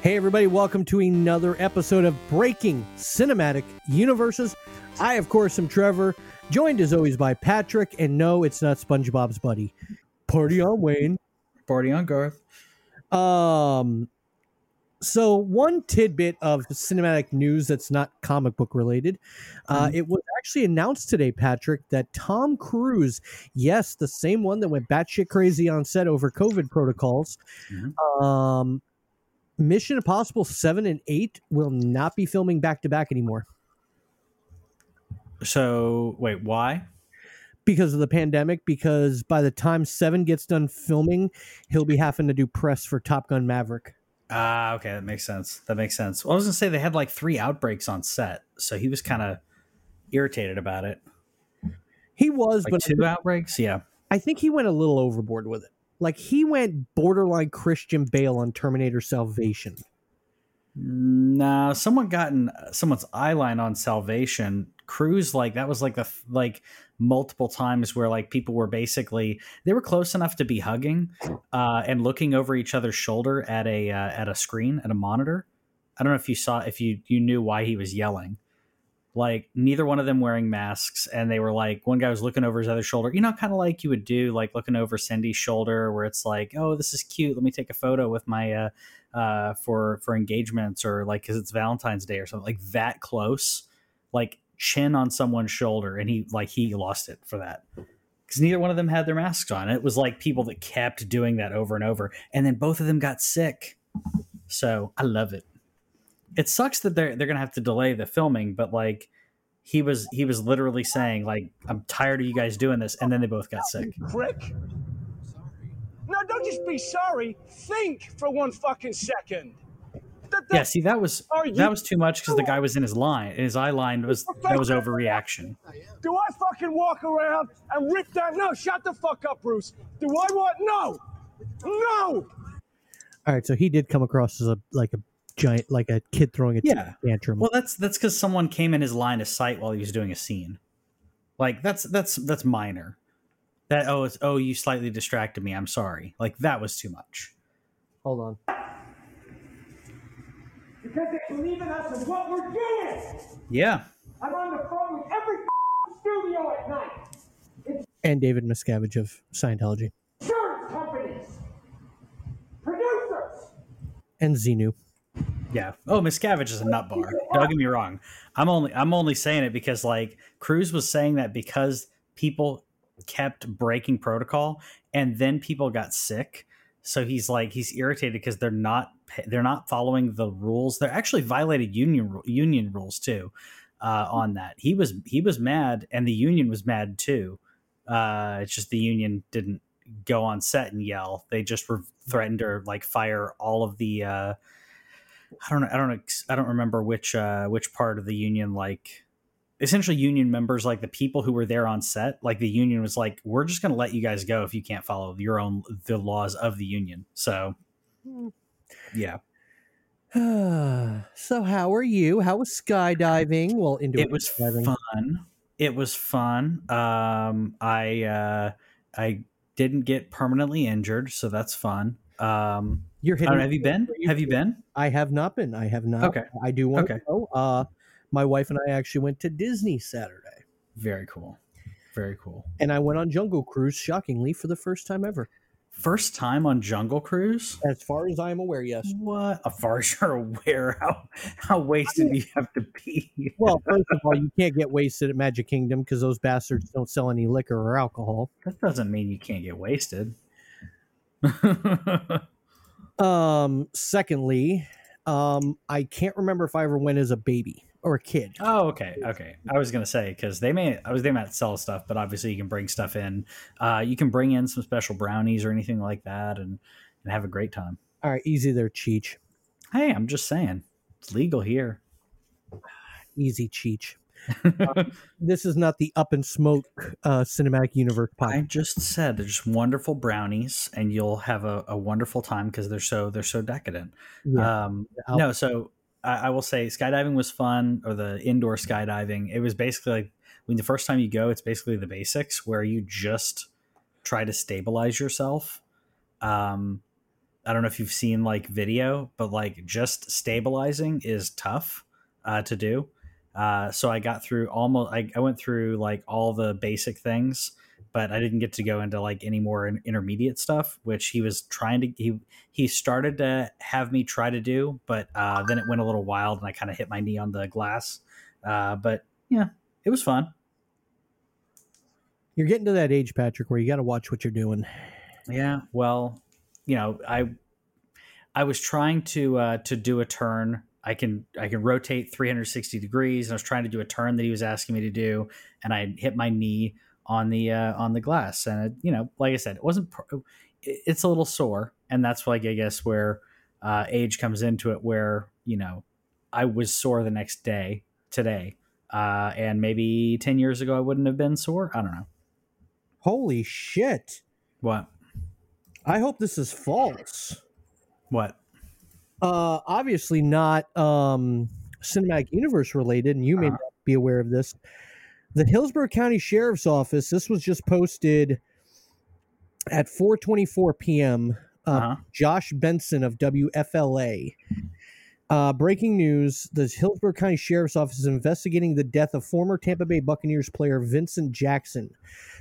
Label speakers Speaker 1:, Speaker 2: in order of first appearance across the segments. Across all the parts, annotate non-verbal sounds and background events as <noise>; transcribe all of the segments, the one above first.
Speaker 1: Hey, everybody, welcome to another episode of Breaking Cinematic Universes. I, of course, am Trevor, joined as always by Patrick, and no, it's not SpongeBob's buddy. Party on, Wayne.
Speaker 2: Party on Garth.
Speaker 1: Um, so one tidbit of cinematic news that's not comic book related. Uh, it was actually announced today, Patrick, that Tom Cruise, yes, the same one that went batshit crazy on set over COVID protocols,
Speaker 2: Mhm.
Speaker 1: um, Mission Impossible 7 and 8 will not be filming back to back anymore
Speaker 2: So wait, why?
Speaker 1: because of the pandemic. Because by the time 7 gets done filming, he'll be having to do press for Top Gun Maverick.
Speaker 2: Ah, okay, that makes sense. That makes sense. Well, I was gonna say they had like three outbreaks on set, so he was kind of irritated about it.
Speaker 1: He was,
Speaker 2: Like
Speaker 1: but
Speaker 2: two outbreaks, yeah.
Speaker 1: I think he went a little overboard with it. Like he went borderline Christian Bale on Terminator Salvation.
Speaker 2: No, someone gotten someone's eye line on Salvation. Cruise like that was like the like multiple times where like people were basically they were close enough to be hugging uh, and looking over each other's shoulder at a uh, at a screen at a monitor. I don't know if you saw if you you knew why he was yelling. Like neither one of them wearing masks, and they were like one guy was looking over his other shoulder. You know, kind of like you would do, like looking over Cindy's shoulder, where it's like, oh, this is cute. Let me take a photo with my uh, uh, for for engagements or like because it's Valentine's Day or something like that close, like chin on someone's shoulder, and he like he lost it for that because neither one of them had their masks on. It was like people that kept doing that over and over, and then both of them got sick. So I love it. It sucks that they're they're gonna have to delay the filming, but like he was he was literally saying like I'm tired of you guys doing this, and then they both got sick.
Speaker 3: prick. No, don't just be sorry. Think for one fucking second. That-
Speaker 2: Yeah, see that was
Speaker 3: Are you-
Speaker 2: that was too much because the guy was in his line, his eye line was that was overreaction.
Speaker 3: Do I fucking walk around and rip that? No, shut the fuck up, Bruce. Do I want? No, no.
Speaker 1: All right, so he did come across as a like a giant, like a kid throwing a
Speaker 2: Yeah.
Speaker 1: tantrum.
Speaker 2: Well, that's that's because someone came in his line of sight while he was doing a scene. Like that's that's that's minor. That oh it's oh you slightly distracted me. I'm sorry. Like that was too much.
Speaker 1: Hold on.
Speaker 3: Because they believe in us and what we're doing.
Speaker 2: Yeah.
Speaker 3: I'm on the phone with every studio at night.
Speaker 1: And David Miscavige of Scientology
Speaker 3: Insurance companies, producers.
Speaker 1: and Xenu.
Speaker 2: Yeah. Oh, Miscavige is a nut bar. Don't get me wrong. I'm only I'm only saying it because like Cruise was saying that because people kept breaking protocol and then people got sick. So he's like he's irritated because they're not they're not following the rules. They're actually violated union union rules too. Uh, on that, he was he was mad, and the union was mad too. Uh, it's just the union didn't go on set and yell. They just were threatened to like fire all of the. Uh, I don't know. I don't. I don't remember which uh, which part of the union like. Essentially, union members, like the people who were there on set, like the union was like, "We're just going to let you guys go if you can't follow your own the laws of the union." So, yeah, <sighs>
Speaker 1: so how are you? How was skydiving? Well, indoor
Speaker 2: it was
Speaker 1: skydiving.
Speaker 2: fun. It was fun. Um, I uh, I didn't get permanently injured, so that's fun. Um,
Speaker 1: You're hitting.
Speaker 2: know, have you been? Have you been?
Speaker 1: I have not been. I have not.
Speaker 2: Okay.
Speaker 1: I do want
Speaker 2: Okay.
Speaker 1: to go. Uh, my wife and I actually went to Disney Saturday,
Speaker 2: Very cool. Very cool.
Speaker 1: and I went on Jungle Cruise. Shockingly, for the first time ever,
Speaker 2: First time on Jungle Cruise.
Speaker 1: as far as I am aware. Yes.
Speaker 2: What? As far as you're aware, how how wasted do you have to be?
Speaker 1: Well, first of all, you can't get wasted at Magic Kingdom because those bastards don't sell any liquor or alcohol.
Speaker 2: that doesn't mean you can't get wasted. <laughs>
Speaker 1: Um, secondly, um, I can't remember if I ever went as a baby or a kid.
Speaker 2: oh, okay, okay. I was gonna say because they may, I was they might sell stuff, but obviously you can bring stuff in. Uh, you can bring in some special brownies or anything like that, and and have a great time.
Speaker 1: All right, easy there, Cheech.
Speaker 2: Hey, I'm just saying, it's legal here.
Speaker 1: Easy, Cheech. <laughs> This is not the Up and Smoke uh, Cinematic Universe
Speaker 2: I just said they're just wonderful brownies, and you'll have a, a wonderful time because they're so they're so decadent.
Speaker 1: Yeah.
Speaker 2: Um, no, so I, I will say skydiving was fun, or the indoor skydiving. It was basically like when the first time you go, it's basically the basics where you just try to stabilize yourself. Um, I don't know if you've seen like video, but like just stabilizing is tough uh, to do. Uh, so I got through almost. I, I went through like all the basic things, but I didn't get to go into like any more in, intermediate stuff, which he was trying to. He he started to have me try to do, but uh, then it went a little wild, and I kind of hit my knee on the glass. Uh, but yeah, it was fun.
Speaker 1: You're getting to that age, Patrick, where you got to watch what you're doing.
Speaker 2: Yeah, well, you know, I I was trying to uh, to do a turn. I can I can rotate 360 degrees, and I was trying to do a turn that he was asking me to do, and I hit my knee on the uh, on the glass, and it, you know, like I said, it wasn't. Pro- it's a little sore, and that's like I guess where uh, age comes into it, where you know, I was sore the next day today, uh, and maybe 10 years ago I wouldn't have been sore. I don't know.
Speaker 1: Holy shit!
Speaker 2: What?
Speaker 1: I hope this is false.
Speaker 2: What?
Speaker 1: Uh, obviously not um, cinematic universe related, and you may
Speaker 2: Uh-huh.
Speaker 1: not be aware of this. The Hillsborough County Sheriff's Office. This was just posted at 4:24 p.m. Uh,
Speaker 2: Uh-huh.
Speaker 1: Josh Benson of WFLA. Uh, breaking news: The Hillsborough County Sheriff's Office is investigating the death of former Tampa Bay Buccaneers player Vincent Jackson.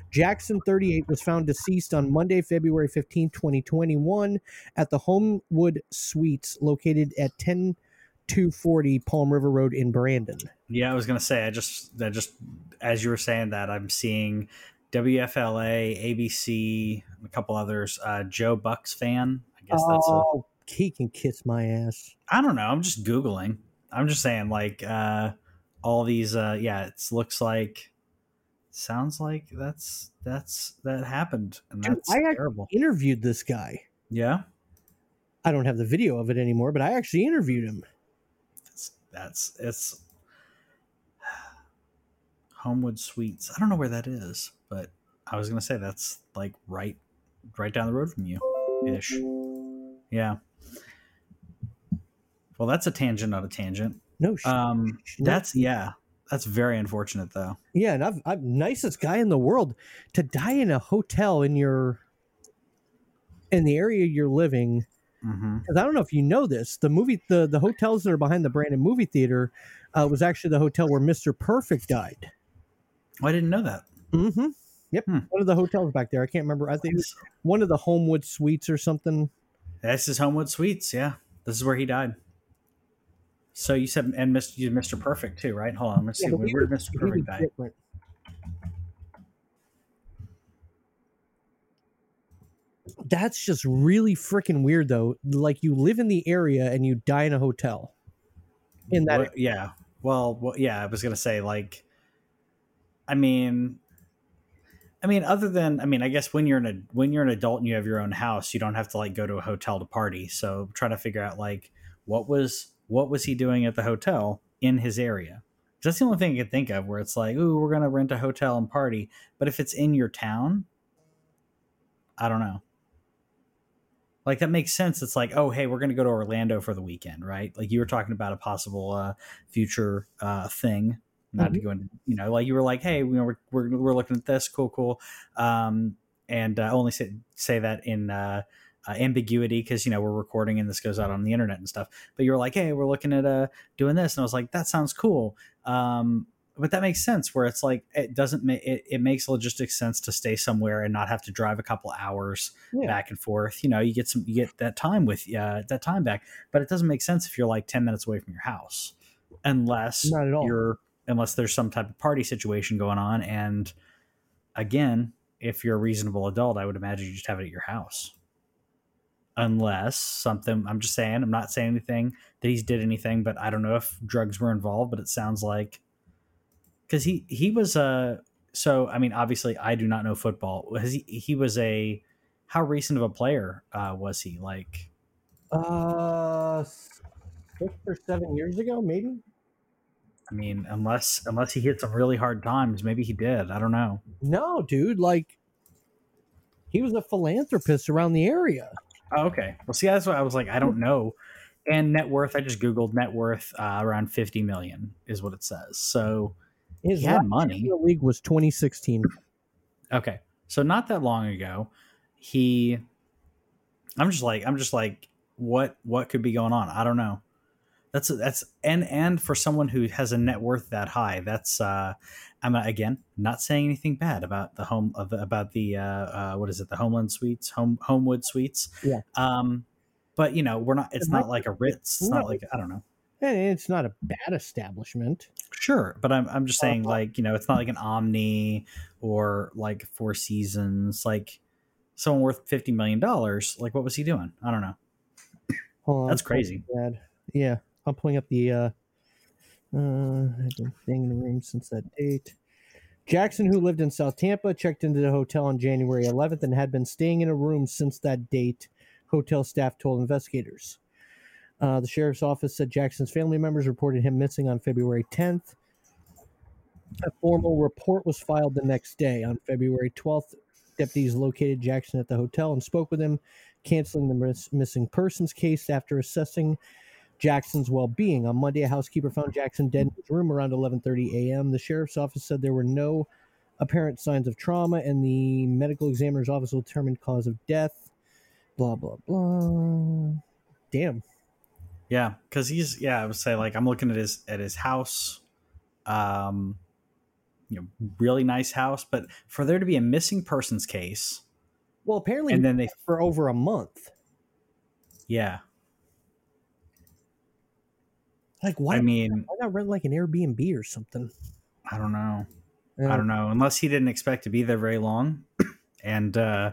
Speaker 1: Jackson, 38, was found deceased on Monday, February 15, 2021, at the Homewood Suites located at 10240 Palm River Road in Brandon.
Speaker 2: Yeah, I was gonna say. I just, I just, as you were saying that, I'm seeing WFLA, ABC, a couple others. Uh, Joe Bucks fan. I guess that's. A,
Speaker 1: oh, he can kiss my ass.
Speaker 2: I don't know. I'm just googling. I'm just saying, like, uh, all these. Uh, yeah, it looks like. Sounds like that's that's that happened, and
Speaker 1: Dude,
Speaker 2: that's
Speaker 1: I actually-
Speaker 2: terrible.
Speaker 1: Interviewed this guy.
Speaker 2: Yeah,
Speaker 1: I don't have the video of it anymore, but I actually interviewed him.
Speaker 2: that's that's it's. <sighs> Homewood Suites. I don't know where that is, but I was gonna say that's like right, right down the road from you, ish. Yeah. Well, that's a tangent, not a tangent.
Speaker 1: No shit.
Speaker 2: Um,
Speaker 1: No.
Speaker 2: that's yeah, that's very unfortunate though.
Speaker 1: Yeah, and I've, I'm nicest guy in the world to die in a hotel in your in the area you're living.
Speaker 2: Mm-hmm.
Speaker 1: Because I don't know if you know this, the movie, the the hotels that are behind the Brandon movie theater, uh, was actually the hotel where Mr. Perfect died.
Speaker 2: Oh, I didn't know that.
Speaker 1: Mm-hmm. Yep,
Speaker 2: Hmm.
Speaker 1: one of the hotels back there. I can't remember. I think one of the Homewood Suites or something.
Speaker 2: This is Homewood Suites. Yeah, this is where he died. So you said, and Mr. you Mr. Perfect too, right? Hold on, let's see.
Speaker 1: but
Speaker 2: Where
Speaker 1: he
Speaker 2: did Mr. Perfect die?
Speaker 1: different. That's just really freaking weird, though. Like you live in the area and you die in a hotel. In that,
Speaker 2: What- yeah. Well, well, yeah. I was gonna say like, I mean, I mean, other than I mean, I guess when you're an ad- when you're an adult and you have your own house, you don't have to like go to a hotel to party. So trying to figure out like what was what was he doing at the hotel in his area. That's the only thing I can think of where it's like, ooh, we're gonna rent a hotel and party. But if it's in your town, I don't know. Like that makes sense. It's like, oh, hey, we're going to go to Orlando for the weekend, right? Like you were talking about a possible uh, future uh, thing. Not to go into, you know, like you were like, hey, you know, we're we're, we're looking at this, cool, cool, um, and uh, only say say that in uh, ambiguity because you know we're recording and this goes out on the internet and stuff. But you were like, hey, we're looking at uh doing this, and I was like, that sounds cool. Um, but that makes sense where it's like it doesn't make it, it makes logistic sense to stay somewhere and not have to drive a couple hours
Speaker 1: Yeah.
Speaker 2: back and forth you know you get some you get that time with uh, that time back but it doesn't make sense if you're like 10 minutes away from your house unless
Speaker 1: Not at all.
Speaker 2: you're unless there's some type of party situation going on and again if you're a reasonable adult i would imagine you just have it at your house unless something i'm just saying i'm not saying anything that he's did anything but i don't know if drugs were involved but it sounds like because he he was a so i mean obviously i do not know football has he he was a how recent of a player uh was he like
Speaker 1: uh, six or seven years ago, maybe.
Speaker 2: i mean unless unless he hit some really hard times maybe he did i don't know
Speaker 1: No, dude, like he was a philanthropist around the area.
Speaker 2: Oh, okay well see that's what i was like i don't know and net worth i just googled net worth uh, around 50 million is what it says so
Speaker 1: His
Speaker 2: he had money
Speaker 1: in the league was 2016.
Speaker 2: Okay. So not that long ago, he I'm just like I'm just like what what could be going on? I don't know. That's that's and and for someone who has a net worth that high, that's uh I'm again not saying anything bad about the home of about the uh, uh what is it the Homeland Suites home Homewood Suites.
Speaker 1: Yeah.
Speaker 2: Um, but you know we're not. It's not like a Ritz. It's
Speaker 1: No.
Speaker 2: not like I don't know.
Speaker 1: It's not a bad establishment.
Speaker 2: Sure, but I'm I'm just saying like you know it's not like an Omni or like Four Seasons like someone worth fifty million dollars. Like what was he doing? I don't know.
Speaker 1: Hold
Speaker 2: That's crazy.
Speaker 1: Yeah, I'm pulling up the. uh uh, I've been staying in the room since that date. Jackson, who lived in South Tampa, checked into the hotel on January 11th and had been staying in a room since that date. Hotel staff told investigators. Uh, the sheriff's office said Jackson's family members reported him missing on February 10th. A formal report was filed the next day. On February 12th, deputies located Jackson at the hotel and spoke with him, canceling the miss- missing persons case after assessing Jackson's well-being. On Monday, a housekeeper found Jackson dead in his room around 11:30 a.m. The sheriff's office said there were no apparent signs of trauma, and the medical examiner's office will determine cause of death. Blah blah blah. Damn.
Speaker 2: Yeah, because he's yeah. I would say like I'm looking at his at his house, um, you know, really nice house. But for there to be a missing persons case,
Speaker 1: Well, apparently
Speaker 2: and then they
Speaker 1: for over a month.
Speaker 2: yeah,
Speaker 1: Like why?
Speaker 2: I mean
Speaker 1: why not rent like an Airbnb or something?
Speaker 2: I don't know.
Speaker 1: Uh,
Speaker 2: I don't know. Unless he didn't expect to be there very long. <clears throat> and uh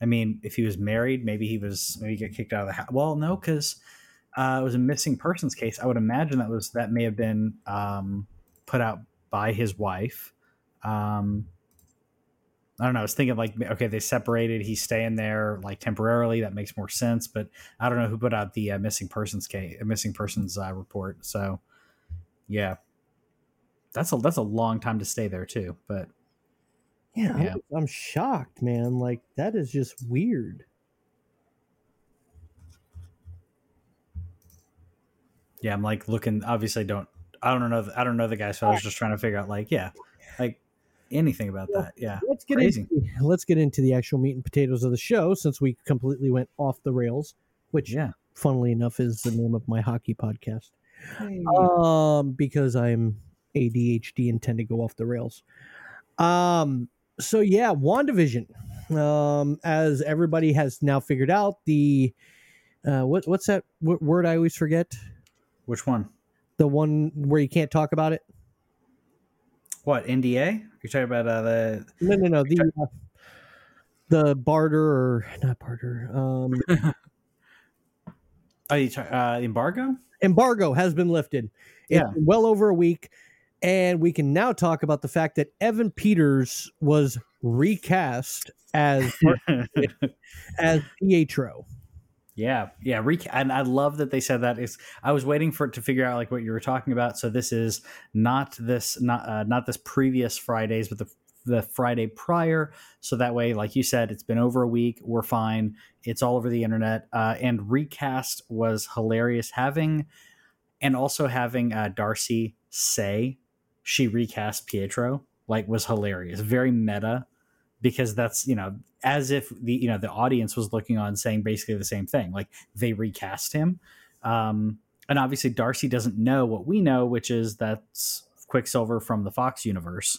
Speaker 2: I mean, if he was married, maybe he was maybe he got kicked out of the house. Well, no, because uh, it was a missing persons case. I would imagine that was that may have been um, put out by his wife. Um, I don't know. I was thinking like, okay, they separated. He's staying there like temporarily. That makes more sense. But I don't know who put out the uh, missing persons case, missing persons uh, report. So, yeah, that's a that's a long time to stay there too. But
Speaker 1: Yeah,
Speaker 2: Yeah.
Speaker 1: I'm, I'm shocked, man. Like that is just weird.
Speaker 2: yeah, I'm like looking. Obviously, don't I don't know. I don't know the guy, so I was just trying to figure out like, yeah, like anything about that. Yeah,
Speaker 1: Let's get
Speaker 2: Crazy.
Speaker 1: into let's get into the actual meat and potatoes of the show since we completely went off the rails, which
Speaker 2: yeah.
Speaker 1: funnily enough is the name of my hockey podcast. Um, because I'm ADHD and tend to go off the rails. Um, so yeah, WandaVision. Um, as everybody has now figured out, the uh, what what's that w- word I always forget?
Speaker 2: Which one?
Speaker 1: The one where you can't talk about it.
Speaker 2: What NDA? You're talking about uh, the
Speaker 1: No, no, no. The uh, the barter or not barter. Um, <laughs>
Speaker 2: oh, you uh, embargo?
Speaker 1: embargo has been lifted. It's
Speaker 2: Yeah.
Speaker 1: well over a week, and we can now talk about the fact that Evan Peters was recast as <laughs> as Pietro.
Speaker 2: Yeah, yeah. Rec- and I love that they said that. Is I was waiting for it to figure out like what you were talking about. So this is not this not uh, not this previous Fridays, but the the Friday prior. So that way, like you said, it's been over a week. We're fine. It's all over the internet. Uh, and recast was hilarious. Having and also having uh, Darcy say she recast Pietro like was hilarious. Very meta because that's you know as if the you know the audience was looking on saying basically the same thing like they recast him. Um and obviously darcy doesn't know what we know which is that's quicksilver from the fox universe.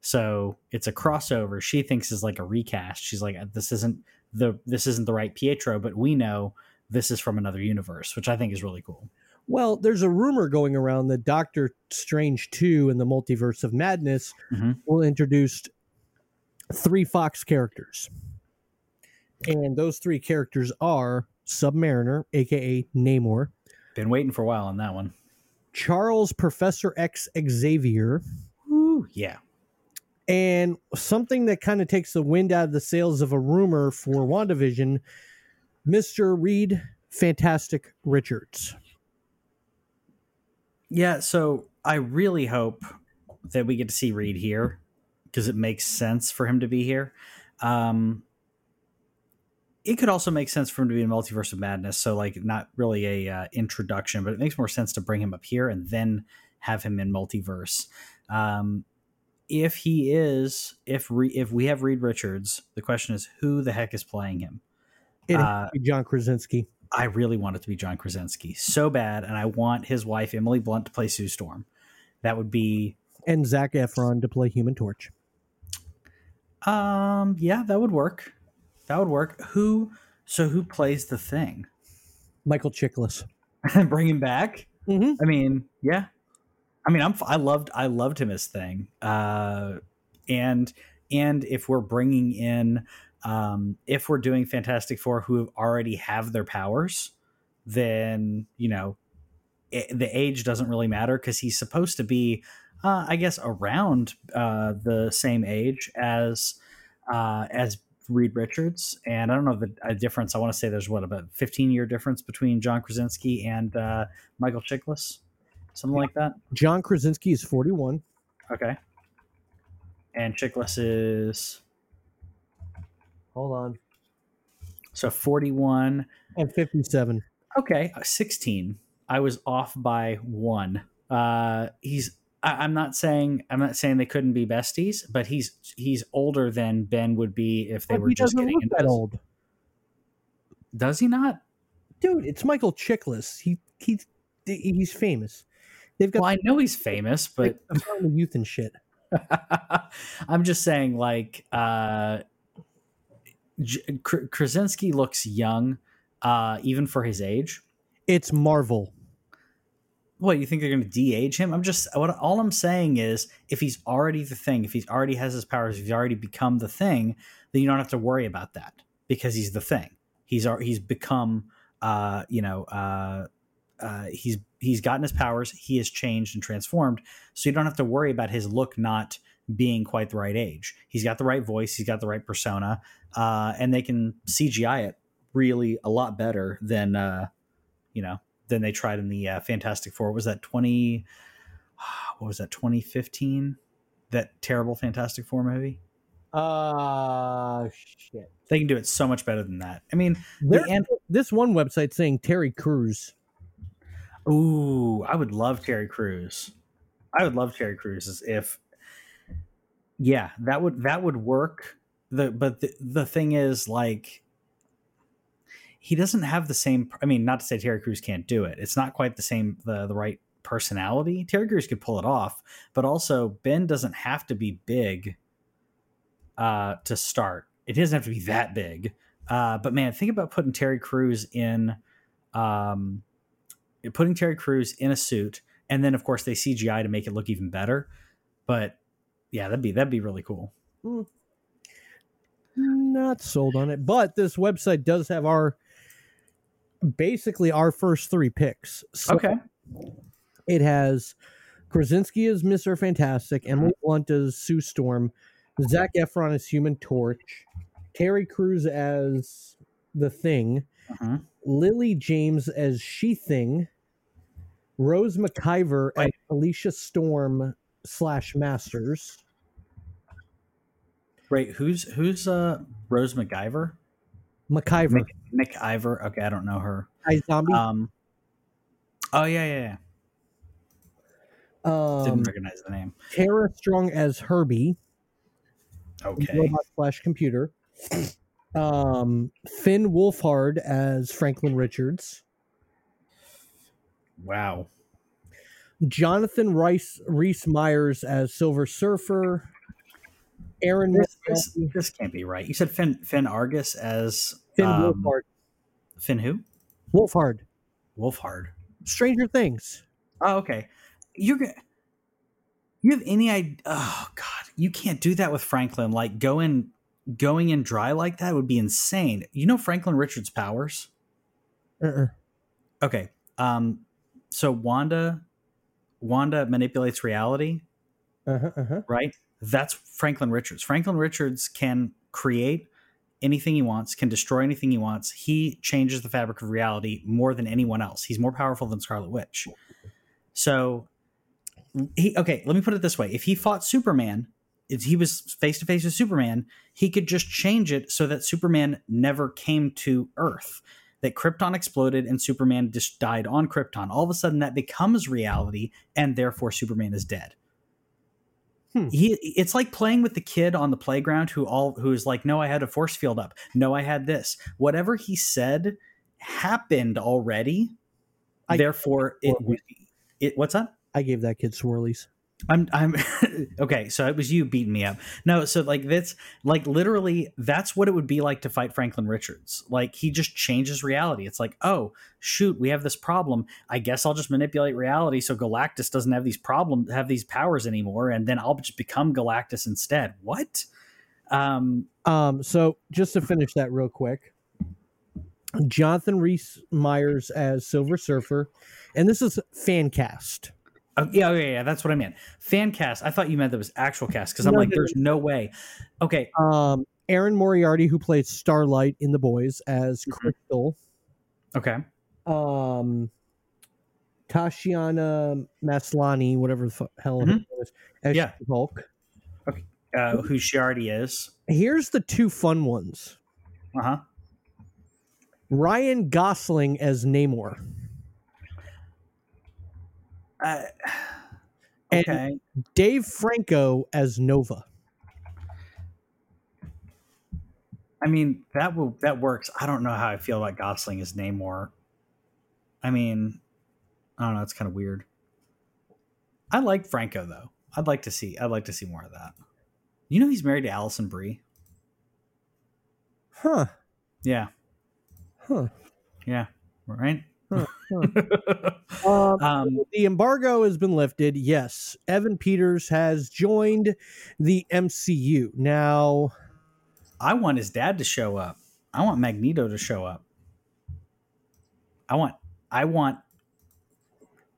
Speaker 2: So it's a crossover. She thinks is like a recast. She's like this isn't the this isn't the right pietro but we know this is from another universe which i think is really cool.
Speaker 1: Well, there's a rumor going around that Doctor Strange 2 in the Multiverse of Madness
Speaker 2: Mhm.
Speaker 1: will introduce three Fox characters. And those three characters are Submariner, aka Namor,
Speaker 2: been waiting for a while on that one
Speaker 1: Charles Professor X Xavier,
Speaker 2: Ooh, yeah
Speaker 1: and something that kind of takes the wind out of the sails of a rumor for WandaVision, Mr. Reed Fantastic Richards.
Speaker 2: Yeah, so I really hope that we get to see Reed here because it makes sense for him to be here. Um, it could also make sense for him to be in Multiverse of Madness, so like not really a uh, introduction, but it makes more sense to bring him up here and then have him in Multiverse. Um, if he is, if Re- if we have Reed Richards, the question is who the heck is playing him?
Speaker 1: It
Speaker 2: Uh,
Speaker 1: John Krasinski.
Speaker 2: I really want it to be John Krasinski so bad, and I want his wife Emily Blunt to play Sue Storm. That would be,
Speaker 1: and Zac Efron to play Human Torch.
Speaker 2: Um, yeah, that would work. That would work. Who? So who plays the thing?
Speaker 1: Michael Chiklis. <laughs>
Speaker 2: Bring him back.
Speaker 1: Mm-hmm.
Speaker 2: I mean, yeah. I mean, I'm. I loved. I loved him as thing. Uh, and and if we're bringing in, um, if we're doing Fantastic Four who already have their powers, then you know, it, the age doesn't really matter because he's supposed to be, uh, I guess, around uh, the same age as uh, as Reed Richards, and I don't know the difference. I want to say there's what about 15 year difference between John Krasinski and uh, Michael Chiklis, something like that.
Speaker 1: John Krasinski is 41.
Speaker 2: Okay. And Chiklis is
Speaker 1: Hold on.
Speaker 2: so 41.
Speaker 1: And 57.
Speaker 2: Okay, 16. I was off by one. Uh, he's. I, I'm not saying. I'm not saying they couldn't be besties, but he's he's older than Ben would be if they
Speaker 1: But
Speaker 2: were just getting
Speaker 1: look
Speaker 2: into
Speaker 1: that
Speaker 2: this.
Speaker 1: old.
Speaker 2: Does he not?
Speaker 1: Dude, it's Michael Chiklis. He he he's famous. They've got
Speaker 2: Well, I know he's famous, but
Speaker 1: of youth and shit. <laughs>
Speaker 2: I'm just saying, like, uh, J- Krasinski looks young, uh, even for his age.
Speaker 1: It's Marvel.
Speaker 2: What you think they're going to de-age him? I'm just what all I'm saying is, if he's already the thing, if he's already has his powers, if he's already become the thing, then you don't have to worry about that because he's the thing. He's he's become, uh, you know, uh, uh, he's he's gotten his powers. He has changed and transformed, so you don't have to worry about his look not being quite the right age. He's got the right voice. He's got the right persona, uh, and they can CGI it really a lot better than uh, you know than they tried in the uh, Fantastic Four. Was that twenty? <sighs> What was that? Twenty fifteen? That terrible Fantastic Four movie.
Speaker 1: Uh shit.
Speaker 2: They can do it so much better than that. I mean,
Speaker 1: There,
Speaker 2: the
Speaker 1: this one website saying Terry Crews.
Speaker 2: Ooh, I would love Terry Crews. I would love Terry Crews if yeah, that would that would work. The but the, the thing is like he doesn't have the same I mean, not to say Terry Crews can't do it. It's not quite the same the the right personality. Terry Crews could pull it off, but also Ben doesn't have to be big uh to start. It doesn't have to be that big. Uh but man, think about putting Terry Crews in um putting Terry Crews in a suit, and then of course they CGI to make it look even better. But yeah, that'd be that'd be really cool.
Speaker 1: Not sold on it, but this website does have our basically our first three picks. So
Speaker 2: Okay,
Speaker 1: it has Krasinski as Mr. Fantastic, Emily Blunt as Sue Storm, Zac Efron as Human Torch, Terry Crews as the Thing,
Speaker 2: Mhm.
Speaker 1: Lily James as She Thing, Rose McIver as Alicia Storm slash Masters.
Speaker 2: Right, who's who's uh Rose McIver?
Speaker 1: McIver,
Speaker 2: Mick, McIver. Okay, I don't know her.
Speaker 1: iZombie.
Speaker 2: Um. Oh yeah, yeah, yeah.
Speaker 1: um,
Speaker 2: Didn't recognize the name.
Speaker 1: Tara Strong as Herbie,
Speaker 2: Okay.
Speaker 1: robot slash computer. <clears throat> Um, Finn Wolfhard as Franklin Richards.
Speaker 2: Wow.
Speaker 1: Jonathan Rice Reese Myers as Silver Surfer. Aaron
Speaker 2: This, this, this can't be right. You said Finn Finn Argus as
Speaker 1: Finn
Speaker 2: um,
Speaker 1: Wolfhard.
Speaker 2: Finn who?
Speaker 1: Wolfhard.
Speaker 2: Wolfhard.
Speaker 1: Stranger Things.
Speaker 2: Oh, okay. You're gonna. You have any idea? Oh God, you can't do that with Franklin. Like going going in dry like that would be insane. You know Franklin Richards' powers.
Speaker 1: Uh-uh.
Speaker 2: Okay. Um. So Wanda, Wanda manipulates reality,
Speaker 1: Uh-huh, uh-huh.
Speaker 2: right? That's Franklin Richards. Franklin Richards can create anything he wants, can destroy anything he wants. He changes the fabric of reality more than anyone else. He's more powerful than Scarlet Witch. So he okay, let me put it this way. If he fought Superman, if he was face to face with Superman, he could just change it so that Superman never came to Earth. That Krypton exploded and Superman just died on Krypton. All of a sudden that becomes reality and therefore Superman is dead.
Speaker 1: Hmm.
Speaker 2: He it's like playing with the kid on the playground who all who's like, no, I had a force field up. No, I had this. Whatever he said happened already.
Speaker 1: I-
Speaker 2: Therefore, it, it what's that?
Speaker 1: I gave that kid swirlies.
Speaker 2: I'm I'm <laughs> okay. So it was you beating me up. No, so like that's like literally that's what it would be like to fight Franklin Richards. Like he just changes reality. It's like, oh shoot, we have this problem. I guess I'll just manipulate reality so Galactus doesn't have these problems, have these powers anymore, and then I'll just become Galactus instead. What? Um,
Speaker 1: Um, so just to finish that real quick, Jonathan Rhys Myers as Silver Surfer, and this is fan cast.
Speaker 2: Oh, yeah, yeah, yeah, that's what I meant. Fan cast. I thought you meant that was actual cast because I'm
Speaker 1: No,
Speaker 2: like, there's no way. Okay,
Speaker 1: Um, Erin Moriarty, who played Starlight in The Boys as
Speaker 2: Mhm.
Speaker 1: Crystal.
Speaker 2: okay,
Speaker 1: Um, Tashiana Maslany, whatever the hell her
Speaker 2: Mhm.
Speaker 1: name is, as
Speaker 2: Yeah.
Speaker 1: Hulk.
Speaker 2: uh, who she already is.
Speaker 1: Here's the two fun ones:
Speaker 2: Uh huh.
Speaker 1: Ryan Gosling as Namor.
Speaker 2: Uh, <sighs>
Speaker 1: And- Dave Franco as Nova.
Speaker 2: I mean, that will that works. I don't know how I feel about Gosling as Namor. I mean, I don't know. It's kind of weird. I like Franco though. I'd like to see. I'd like to see more of that. You know, he's married to Alison Brie.
Speaker 1: Huh.
Speaker 2: Yeah,
Speaker 1: Huh.
Speaker 2: yeah, right.
Speaker 1: Huh, Um, <laughs>
Speaker 2: um,
Speaker 1: the embargo has been lifted. Yes, Evan Peters has joined the MCU. Now,
Speaker 2: I want his dad to show up. I want Magneto to show up. I want. I want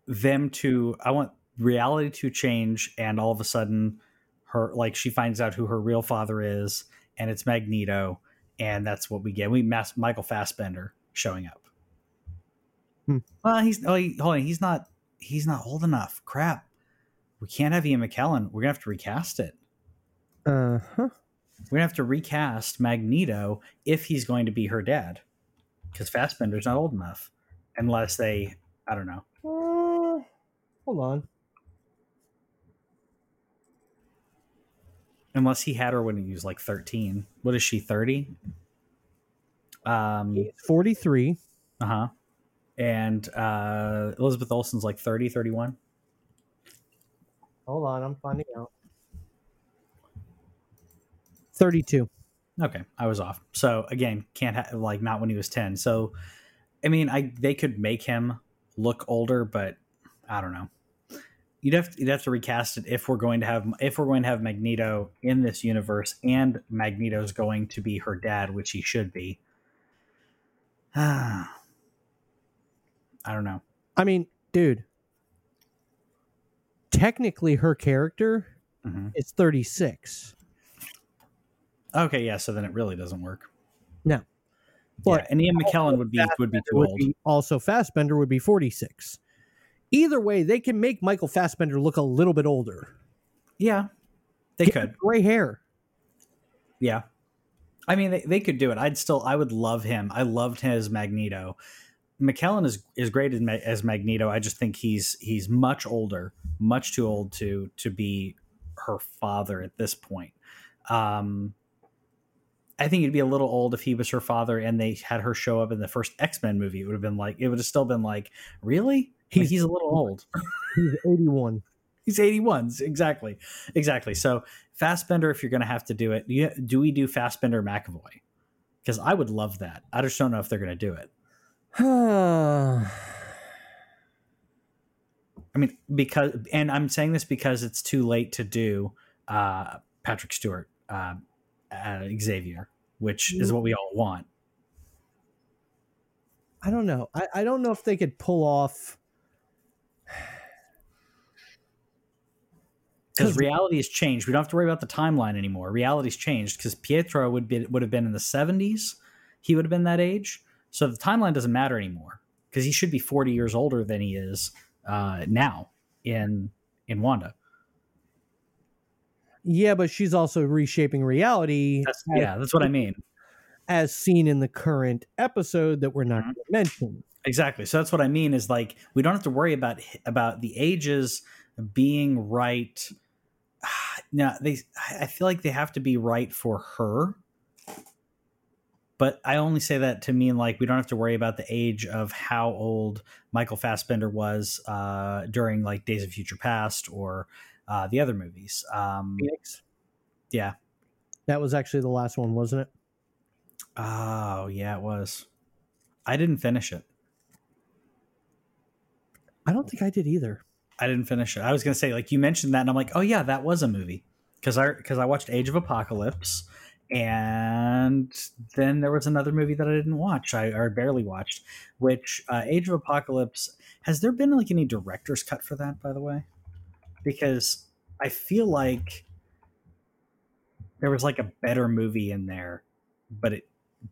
Speaker 2: them to. I want reality to change, and all of a sudden, her like she finds out who her real father is, and it's Magneto, and that's what we get. We mass Michael Fassbender showing up.
Speaker 1: Hmm.
Speaker 2: Well, he's oh, he, hold on, he's not. He's not old enough. Crap. We can't have Ian McKellen. We're gonna have to recast it.
Speaker 1: uh huh.
Speaker 2: We're gonna have to recast Magneto if he's going to be her dad, because Fassbender's not old enough, unless they, I don't know.
Speaker 1: Uh, hold on.
Speaker 2: Unless he had her when he was like thirteen. What is she? Thirty. Um.
Speaker 1: 43.
Speaker 2: Uh huh. And uh, Elizabeth Olsen's like 30, 31.
Speaker 1: Hold on, I'm finding out. 32.
Speaker 2: Okay, I was off. So again, can't ha- like not when he was ten. So, I mean, I they could make him look older, but I don't know. You'd have you'd have to recast it if we're going to have if we're going to have Magneto in this universe, and Magneto's going to be her dad, which he should be. <sighs> I don't know.
Speaker 1: I mean, dude. Technically, her character
Speaker 2: hmm
Speaker 1: is 36.
Speaker 2: Okay, yeah. So then it really doesn't work.
Speaker 1: No.
Speaker 2: yeah,
Speaker 1: But
Speaker 2: and Ian McKellen would be would be too
Speaker 1: would
Speaker 2: old.
Speaker 1: be- also, Fassbender would be 46. Either way, they can make Michael Fassbender look a little bit older.
Speaker 2: Yeah, they
Speaker 1: Get
Speaker 2: could.
Speaker 1: Gray hair.
Speaker 2: Yeah. I mean, they, they could do it. I'd still, I would love him. I loved his Magneto. McKellen is is great as, as Magneto. I just think he's he's much older, much too old to to be her father at this point. Um, I think he'd be a little old if he was her father and they had her show up in the first X Men movie. It would have been like it would have still been like, really? He's
Speaker 1: He's-
Speaker 2: a little old. <laughs>
Speaker 1: He's 81.
Speaker 2: He's 81. Exactly. Exactly. So Fassbender, if you're going to have to do it, do, we do Fassbender McAvoy? Because I would love that. I just don't know if they're going to do it. I mean, because, and I'm saying this because it's too late to do uh, Patrick Stewart, uh, uh, Xavier, which is what we all want.
Speaker 1: I don't know. I, I don't know if they could pull off. <sighs>
Speaker 2: Because reality has changed. We don't have to worry about the timeline anymore. Reality's changed because Pietro would be would have been in the 70s. He would have been that age. So the timeline doesn't matter anymore because he should be 40 years older than he is uh, now in in Wanda.
Speaker 1: Yeah, but she's also reshaping reality
Speaker 2: That's,
Speaker 1: as,
Speaker 2: yeah, that's what I mean.
Speaker 1: as seen in the current episode that we're not
Speaker 2: Mhm.
Speaker 1: going to mention.
Speaker 2: Exactly. So that's what I mean is like we don't have to worry about about the ages being right. <sighs> Now they. I feel like they have to be right for her. But I only say that to mean like we don't have to worry about the age of how old Michael Fassbender was uh, during like Days of Future Past or uh, the other movies. Um,
Speaker 1: Phoenix.
Speaker 2: yeah.
Speaker 1: That was actually the last one, wasn't it?
Speaker 2: Oh yeah, it was. I didn't finish it.
Speaker 1: I don't think I did either.
Speaker 2: I didn't finish it. I was gonna say like you mentioned that, and I'm like, oh yeah, that was a movie because I because I watched Age of Apocalypse, and then there was another movie that I didn't watch. I or barely watched, which uh, Age of Apocalypse. Has there been like any director's cut for that? By the way, because I feel like there was like a better movie in there, but it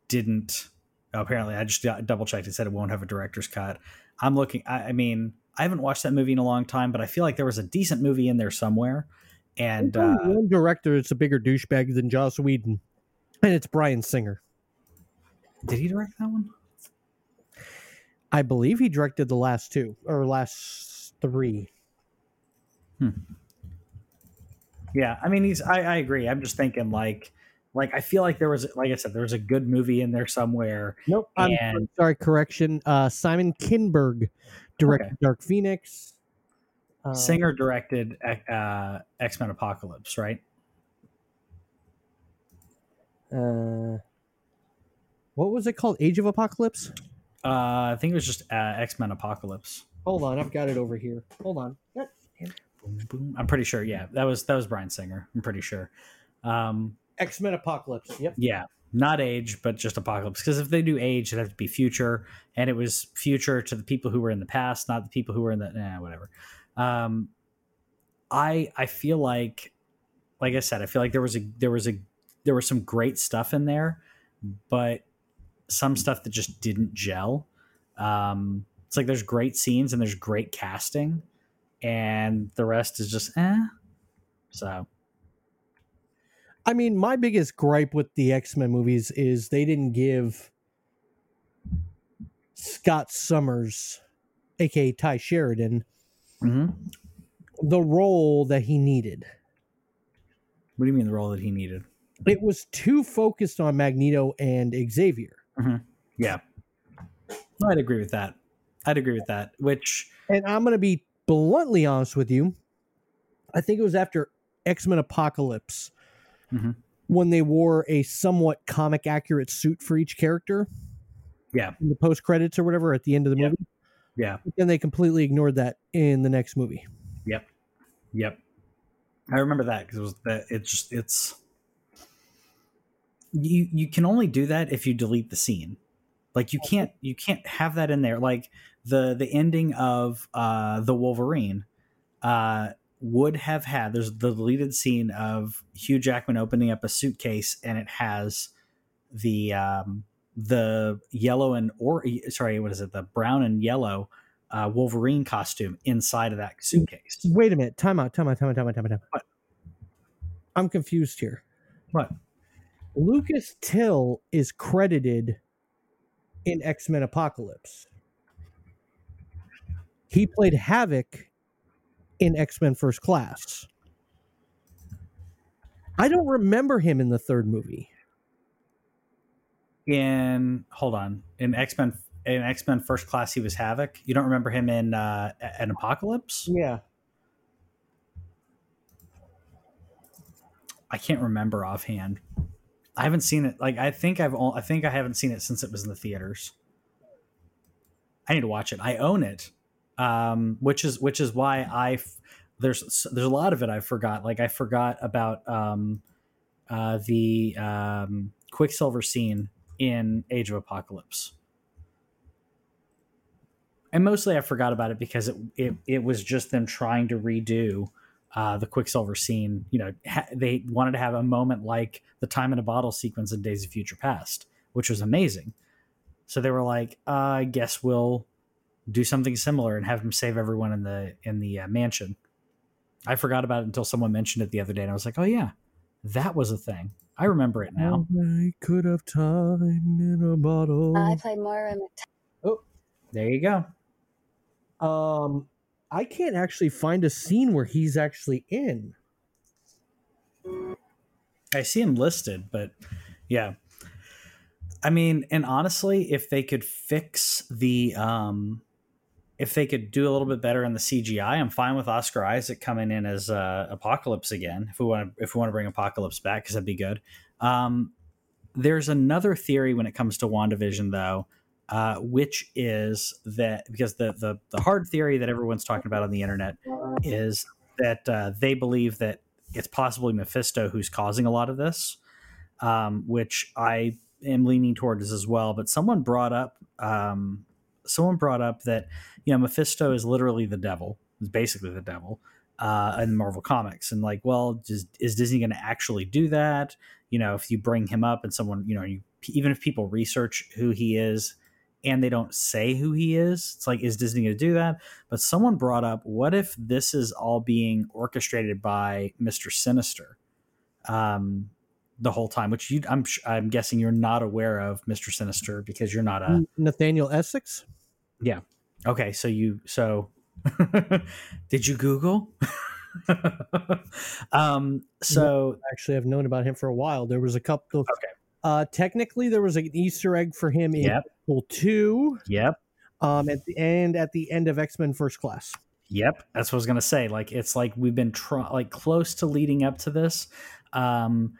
Speaker 2: didn't. Apparently, I just double checked. It said it won't have a director's cut. I'm looking. I, I mean, I haven't watched that movie in a long time, but I feel like there was a decent movie in there somewhere. And uh,
Speaker 1: one director that's a bigger douchebag than Joss Whedon, and it's Bryan Singer.
Speaker 2: did he direct that one?
Speaker 1: I believe he directed the last two or last three. Hmm.
Speaker 2: Yeah, I mean, he's. I, I agree. I'm just thinking like, like I feel like there was, like I said, there was a good movie in there somewhere.
Speaker 1: Nope. I'm
Speaker 2: And-
Speaker 1: sorry. Correction. Uh, Simon Kinberg directed
Speaker 2: Okay.
Speaker 1: Dark Phoenix. Uh,
Speaker 2: Singer directed uh, X Men Apocalypse, right?
Speaker 1: Uh, what was it called? Age of Apocalypse.
Speaker 2: Uh, I think it was just uh, X Men Apocalypse.
Speaker 1: Hold on, I've got it over here. Hold on.
Speaker 2: Boom, boom. I'm pretty sure. Yeah, that was that was Bryan Singer. I'm pretty sure. Um,
Speaker 1: X Men Apocalypse. Yep.
Speaker 2: yeah, not age, but just apocalypse. Because if they do age, it'd have to be future, and it was future to the people who were in the past, not the people who were in the nah, whatever. Um, I I feel like, like I said, I feel like there was a there was a there was some great stuff in there, but some stuff that just didn't gel. Um, it's like there's great scenes and there's great casting, and the rest is just eh. So
Speaker 1: I mean, my biggest gripe with the X Men movies is they didn't give Scott Summers, aka Ty Sheridan,
Speaker 2: mhm.
Speaker 1: the role that he needed.
Speaker 2: what do you mean the role that he needed?
Speaker 1: It was too focused on Magneto and Xavier.
Speaker 2: Yeah. No, I'd agree with that. I'd agree with that. Which
Speaker 1: And I'm going to be bluntly honest with you. I think it was after X Men Apocalypse
Speaker 2: Mhm.
Speaker 1: when they wore a somewhat comic accurate suit for each character.
Speaker 2: Yeah.
Speaker 1: In the post credits or whatever at the end of the
Speaker 2: Yep.
Speaker 1: movie.
Speaker 2: Yeah,
Speaker 1: Then they completely ignored that in the next movie.
Speaker 2: yep. Yep. I remember that because it was that it's just it's you you can only do that if you delete the scene. Like you can't you can't have that in there. Like the the ending of uh the Wolverine uh would have had there's the deleted scene of Hugh Jackman opening up a suitcase and it has the um the yellow and or sorry what is it the brown and yellow uh, Wolverine costume inside of that suitcase.
Speaker 1: Wait a minute. Time out. Time out. Time out. Time out. Time out.
Speaker 2: What?
Speaker 1: I'm confused here.
Speaker 2: What?
Speaker 1: Lucas Till is credited in X Men Apocalypse. He played Havoc in X Men First Class. I don't remember him in the third movie.
Speaker 2: In hold on, in X Men in X Men First Class, he was Havoc. You don't remember him in uh, an Apocalypse?
Speaker 1: Yeah.
Speaker 2: I can't remember offhand. I haven't seen it. Like I think I've all, I think I haven't seen it since it was in the theaters. I need to watch it. I own it, um, which is which is why I f- there's there's a lot of it I forgot. Like I forgot about um, uh, the um, Quicksilver scene in Age of Apocalypse, and mostly I forgot about it because it it, it was just them trying to redo uh, the Quicksilver scene. You know, ha- they wanted to have a moment like the time in a bottle sequence in Days of Future Past, which was amazing. So they were like, uh, "I guess we'll do something similar and have him save everyone in the in the uh, mansion." I forgot about it until someone mentioned it the other day, and I was like, "Oh yeah, that was a thing. I remember it now."
Speaker 1: I could have time in a bottle.
Speaker 4: I play Moira McT-
Speaker 2: There you go.
Speaker 1: Um, I can't actually find a scene where he's actually in.
Speaker 2: I see him listed, but yeah. I mean, and honestly, if they could fix the um if they could do a little bit better in the CGI, I'm fine with Oscar Isaac coming in as uh, Apocalypse again. If we want to, if we want to bring Apocalypse back, because that'd be good. Um, there's another theory when it comes to WandaVision, though, uh, which is that because the, the the hard theory that everyone's talking about on the internet is that uh, they believe that it's possibly Mephisto who's causing a lot of this, um, which I am leaning towards as well. But someone brought up um, someone brought up that you know Mephisto is literally the devil, is basically the devil uh, in Marvel Comics, and like, well, just, is Disney going to actually do that? You know, if you bring him up and someone, you know, you even if people research who he is and they don't say who he is, it's like, is Disney going to do that? But someone brought up, what if this is all being orchestrated by Mister Sinister? Um, the whole time, which you, I'm I'm guessing you're not aware of Mister Sinister because you're not a
Speaker 1: Nathaniel Essex.
Speaker 2: Yeah. Okay. So you so <laughs> did you Google? <laughs> um. So
Speaker 1: actually, I've known about him for a while. There was a couple. Of,
Speaker 2: okay.
Speaker 1: Uh, technically, there was an Easter egg for him in
Speaker 2: Yep.
Speaker 1: Deadpool two.
Speaker 2: Yep.
Speaker 1: Um, at the end, at the end of X Men First Class.
Speaker 2: Yep, that's what I was gonna say. Like it's like we've been try- like close to leading up to this. Um,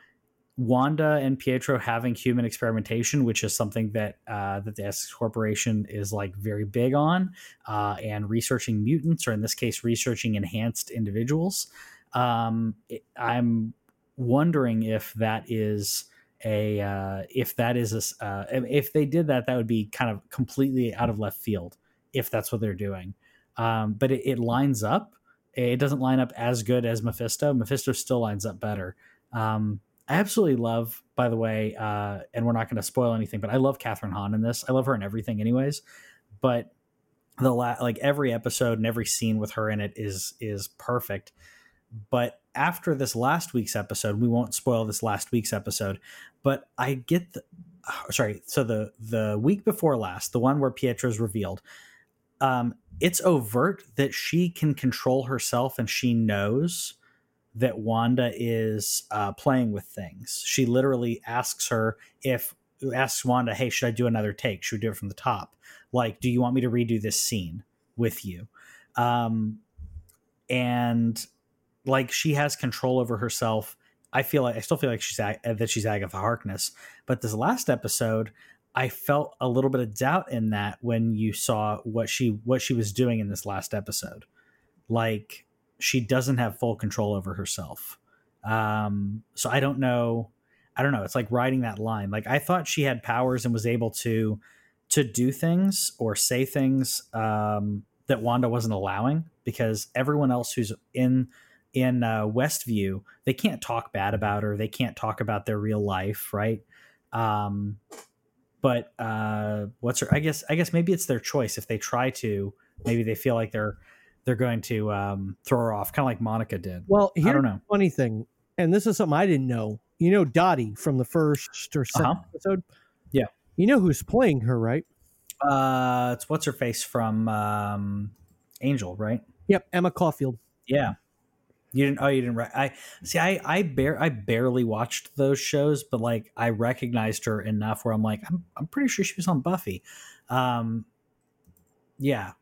Speaker 2: Wanda and Pietro having human experimentation, which is something that uh, that the Essex Corporation is like very big on, uh, and researching mutants, or in this case, researching enhanced individuals. Um, it- I'm wondering if that is a uh, if that is a uh, if they did that, that would be kind of completely out of left field if that's what they're doing. Um, but it, it lines up. It doesn't line up as good as Mephisto. Mephisto still lines up better. Um, I absolutely love, by the way, uh, and we're not going to spoil anything, but I love Catherine Hahn in this. I love her in everything, anyways. But the la- like every episode and every scene with her in it is is perfect. But after this last week's episode, we won't spoil this last week's episode. But I get the sorry. So the the week before last, the one where Pietro's revealed, um, it's overt that she can control herself and she knows that Wanda is uh, playing with things. She literally asks her if asks Wanda, "Hey, should I do another take? Should we do it from the top? Like, do you want me to redo this scene with you?" Um, and like she has control over herself. I feel like I still feel like she's that she's Agatha Harkness, but this last episode, I felt a little bit of doubt in that when you saw what she what she was doing in this last episode. Like she doesn't have full control over herself. Um, so I don't know. I don't know. It's like riding that line. Like I thought she had powers and was able to to do things or say things um, that Wanda wasn't allowing because everyone else who's in in uh, Westview they can't talk bad about her. They can't talk about their real life, right? Um, but uh, what's her? I guess I guess maybe it's their choice. If they try to, maybe they feel like they're they're going to um, throw her off, kind of like Monica did.
Speaker 1: Well,
Speaker 2: I
Speaker 1: here's
Speaker 2: don't
Speaker 1: the
Speaker 2: know.
Speaker 1: funny thing, and this is something I didn't know. You know Dottie from the first or 2nd
Speaker 2: Uh-huh.
Speaker 1: episode.
Speaker 2: Yeah.
Speaker 1: You know who's playing her, right?
Speaker 2: Uh, it's what's her face from um, Angel, right?
Speaker 1: Yep, Emma Caulfield.
Speaker 2: Yeah. You didn't. Oh, you didn't. Re- I see. I I bare I barely watched those shows, but like I recognized her enough where I'm like, I'm I'm pretty sure she was on Buffy. Um, yeah,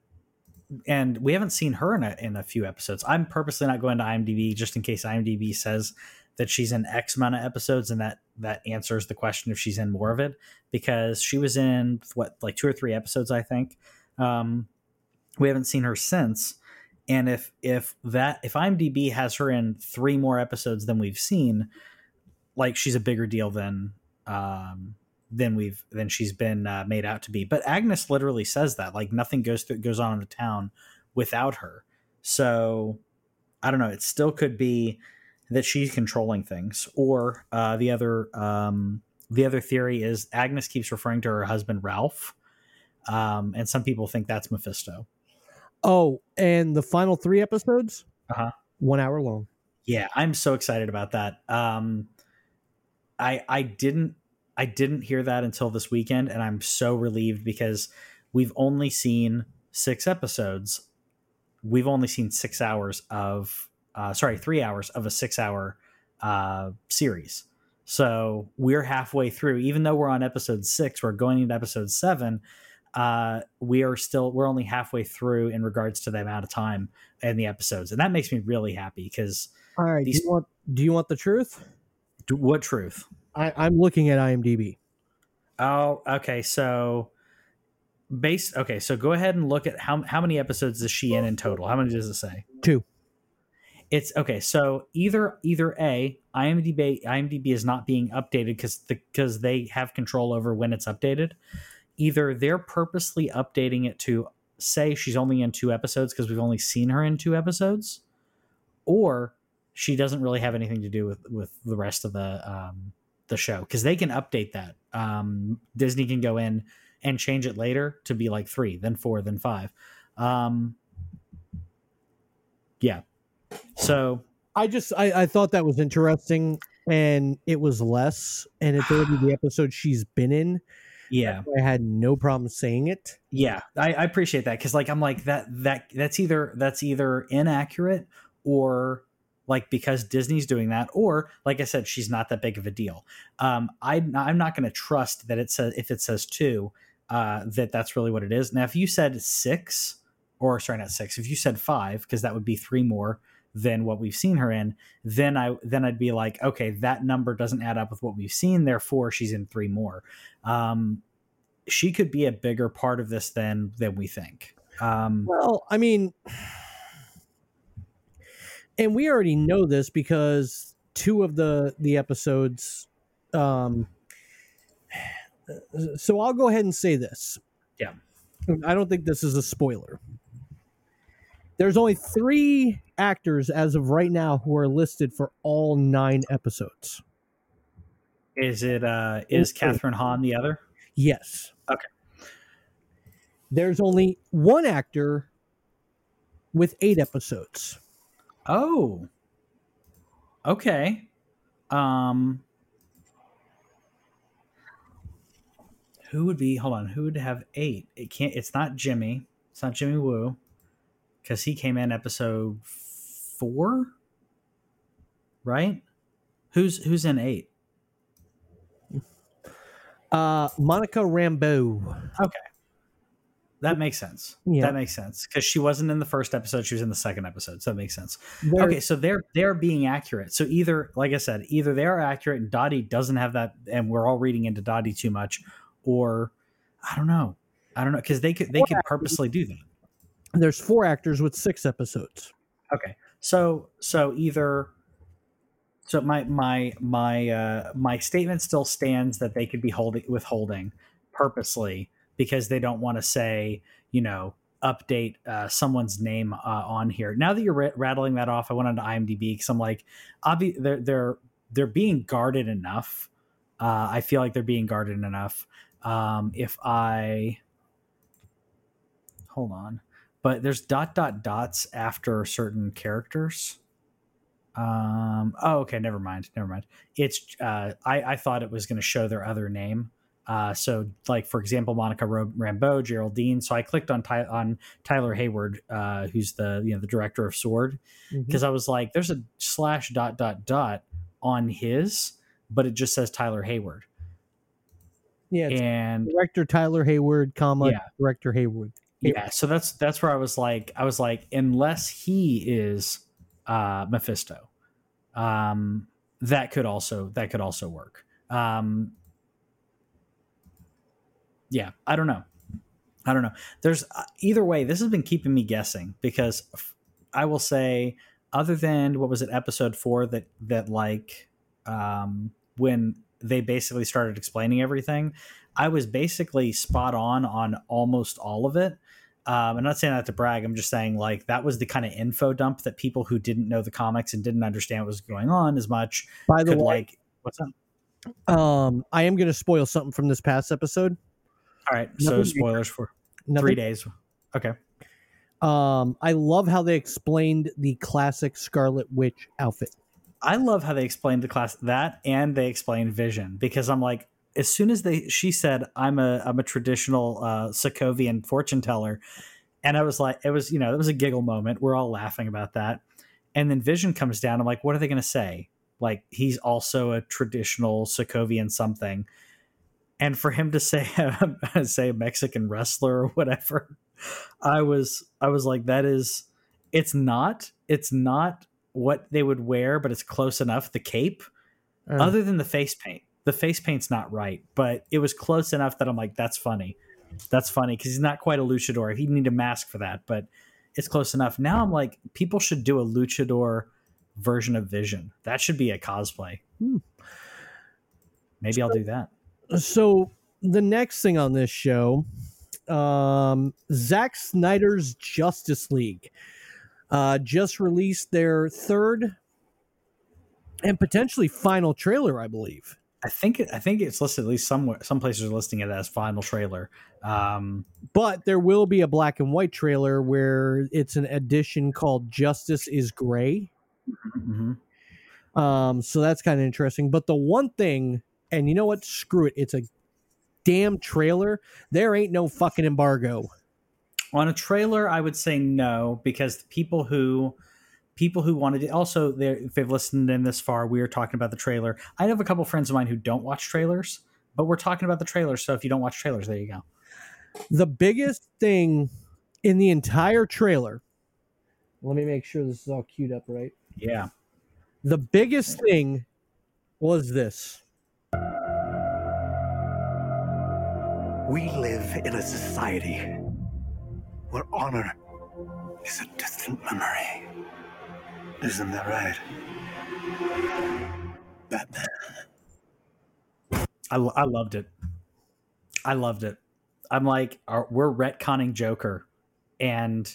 Speaker 2: and we haven't seen her in a in a few episodes. I'm purposely not going to IMDb just in case IMDb says that she's in X amount of episodes, and that that answers the question if she's in more of it because she was in what like two or three episodes, I think. Um, we haven't seen her since and if if that if IMDb has her in three more episodes than we've seen, like she's a bigger deal than um than we've than she's been uh, made out to be. But Agnes literally says that like nothing goes through goes on in the town without her. So I don't know. It still could be that she's controlling things, or uh, the other um, the other theory is Agnes keeps referring to her husband Ralph, um, and some people think that's Mephisto.
Speaker 1: Oh, and the final three episodes,
Speaker 2: Uh-huh.
Speaker 1: one hour long.
Speaker 2: Yeah, I'm so excited about that. Um, I I didn't I didn't hear that until this weekend, and I'm so relieved because we've only seen six episodes. We've only seen six hours of uh, sorry, three hours of a six hour uh, series. So we're halfway through, even though we're on episode six, we're going into episode seven. Uh, we are still we're only halfway through in regards to the amount of time in the episodes, and that makes me really happy because
Speaker 1: All right.
Speaker 2: These-
Speaker 1: do, you want, do you want the truth?
Speaker 2: what truth?
Speaker 1: I, I'm looking at IMDb.
Speaker 2: Oh, okay. So base okay, so go ahead and look at how how many episodes is she in in total? How many does it say?
Speaker 1: Two.
Speaker 2: It's okay. So either either a IMDb IMDb is not being updated because because they have control over when it's updated. Either they're purposely updating it to say she's only in two episodes because we've only seen her in two episodes, or she doesn't really have anything to do with with the rest of the um, the show because they can update that. Um, Disney can go in and change it later to be like three, then four, then five. Um, yeah. So
Speaker 1: I just I, I thought that was interesting, and it was less, and it's already the episode she's been in.
Speaker 2: yeah,
Speaker 1: I had no problem saying it.
Speaker 2: yeah, I, I appreciate that because like I'm like that that that's either that's either inaccurate or like because Disney's doing that, or like I said, she's not that big of a deal. Um, I I'm not going to trust that it says if it says two, uh, that that's really what it is. Now, if you said six, or sorry, not six, if you said five, because that would be three more than what we've seen her in, then I then I'd be like, okay, that number doesn't add up with what we've seen. Therefore, she's in three more. Um, she could be a bigger part of this than than we think. Um,
Speaker 1: Well, I mean, and we already know this because two of the the episodes. Um, so I'll go ahead and say this.
Speaker 2: Yeah.
Speaker 1: I don't think this is a spoiler. There's only three actors as of right now who are listed for all nine episodes.
Speaker 2: is it uh, is Catherine Hahn the other?
Speaker 1: Yes.
Speaker 2: Okay.
Speaker 1: There's only one actor with eight episodes.
Speaker 2: Oh, okay. Um, who would be? Hold on. Who would have eight? It can't. It's not Jimmy. It's not Jimmy Woo, because he came in episode four, right? Who's who's in eight?
Speaker 1: Uh, Monica Rambeau.
Speaker 2: That makes sense.
Speaker 1: Yeah.
Speaker 2: That makes sense because she wasn't in the first episode; she was in the second episode, so that makes sense.
Speaker 1: There-
Speaker 2: Okay, so they're they're being accurate. So either, like I said, either they are accurate and Dottie doesn't have that, and we're all reading into Dottie too much, or I don't know, I don't know, because they could they could purposely do that.
Speaker 1: There's four actors with six episodes.
Speaker 2: Okay, so so either so my my my uh, my statement still stands that they could be holding withholding purposely because they don't want to say you know update uh, someone's name uh, on here. Now that you're ra- rattling that off, I went onto IMDb because I'm like, obvi- they're they're they're being guarded enough. Uh, I feel like they're being guarded enough. Um, if I hold on, but there's dot dot dots after certain characters. Um. Oh, okay. Never mind. Never mind. It's. Uh. I. I thought it was going to show their other name. Uh. So, like for example, Monica Rambeau, Geraldine. So I clicked on Ty- on Tyler Hayward, uh, who's the you know the director of Sword, because I was like, there's a slash dot dot dot on his, but it just says Tyler Hayward,
Speaker 1: Yeah,
Speaker 2: and
Speaker 1: director Tyler Hayward, comma
Speaker 2: Yeah.
Speaker 1: director Hayward.
Speaker 2: yeah so that's that's where i was like i was like unless he is uh mephisto um that could also that could also work um yeah i don't know i don't know there's uh, either way this has been keeping me guessing because f- i will say other than what was it episode 4 that that like um when they basically started explaining everything i was basically spot on on almost all of it um, I'm not saying that to brag. I'm just saying like that was the kind of info dump that people who didn't know the comics and didn't understand what was going on as much
Speaker 1: By the
Speaker 2: could
Speaker 1: way,
Speaker 2: like. What's up?
Speaker 1: um, I am going to spoil something from this past episode.
Speaker 2: All right, so spoilers for
Speaker 1: Nothing-
Speaker 2: three days. Okay.
Speaker 1: Um, I love how they explained the classic Scarlet Witch outfit.
Speaker 2: I love how they explained the class that and they explained Vision because I'm like, as soon as they she said I'm a I'm a traditional uh, Sokovian fortune teller, and I was like, it was you know it was a giggle moment. We're all laughing about that, and then Vision comes down. I'm like, what are they going to say? Like he's also a traditional Sokovian something. And for him to say <laughs> say a Mexican wrestler or whatever, I was I was like, that is it's not it's not what they would wear, but it's close enough. The cape,
Speaker 1: Uh,
Speaker 2: other than the face paint, the face paint's not right, but it was close enough that I'm like, that's funny. That's funny because he's not quite a luchador. He'd need a mask for that, but it's close enough. Now I'm like, people should do a luchador version of Vision. That should be a cosplay.
Speaker 1: Hmm.
Speaker 2: Maybe I'll do that.
Speaker 1: So the next thing on this show, um, Zack Snyder's Justice League uh, just released their third and potentially final trailer, I believe.
Speaker 2: I think I think it's listed at least somewhere. Some places are listing it as final trailer. Um,
Speaker 1: But there will be a black and white trailer where it's an edition called Justice is Gray.
Speaker 2: mhm.
Speaker 1: Um, so that's kind of interesting. But the one thing, and you know what? Screw it. It's a damn trailer. There ain't no fucking embargo.
Speaker 2: On a trailer, I would say no because the people who people who wanted it also they if they've listened in this far, we are talking about the trailer. I have a couple friends of mine who don't watch trailers, but we're talking about the trailer. So if you don't watch trailers, there you go.
Speaker 1: The biggest thing in the entire trailer. Let me make sure this is all queued up right.
Speaker 2: Yeah.
Speaker 1: The biggest thing was this.
Speaker 5: We live in a society where honor is a distant memory. Isn't that right? Batman.
Speaker 2: I, I loved it. I loved it. I'm like, are, we're retconning Joker, and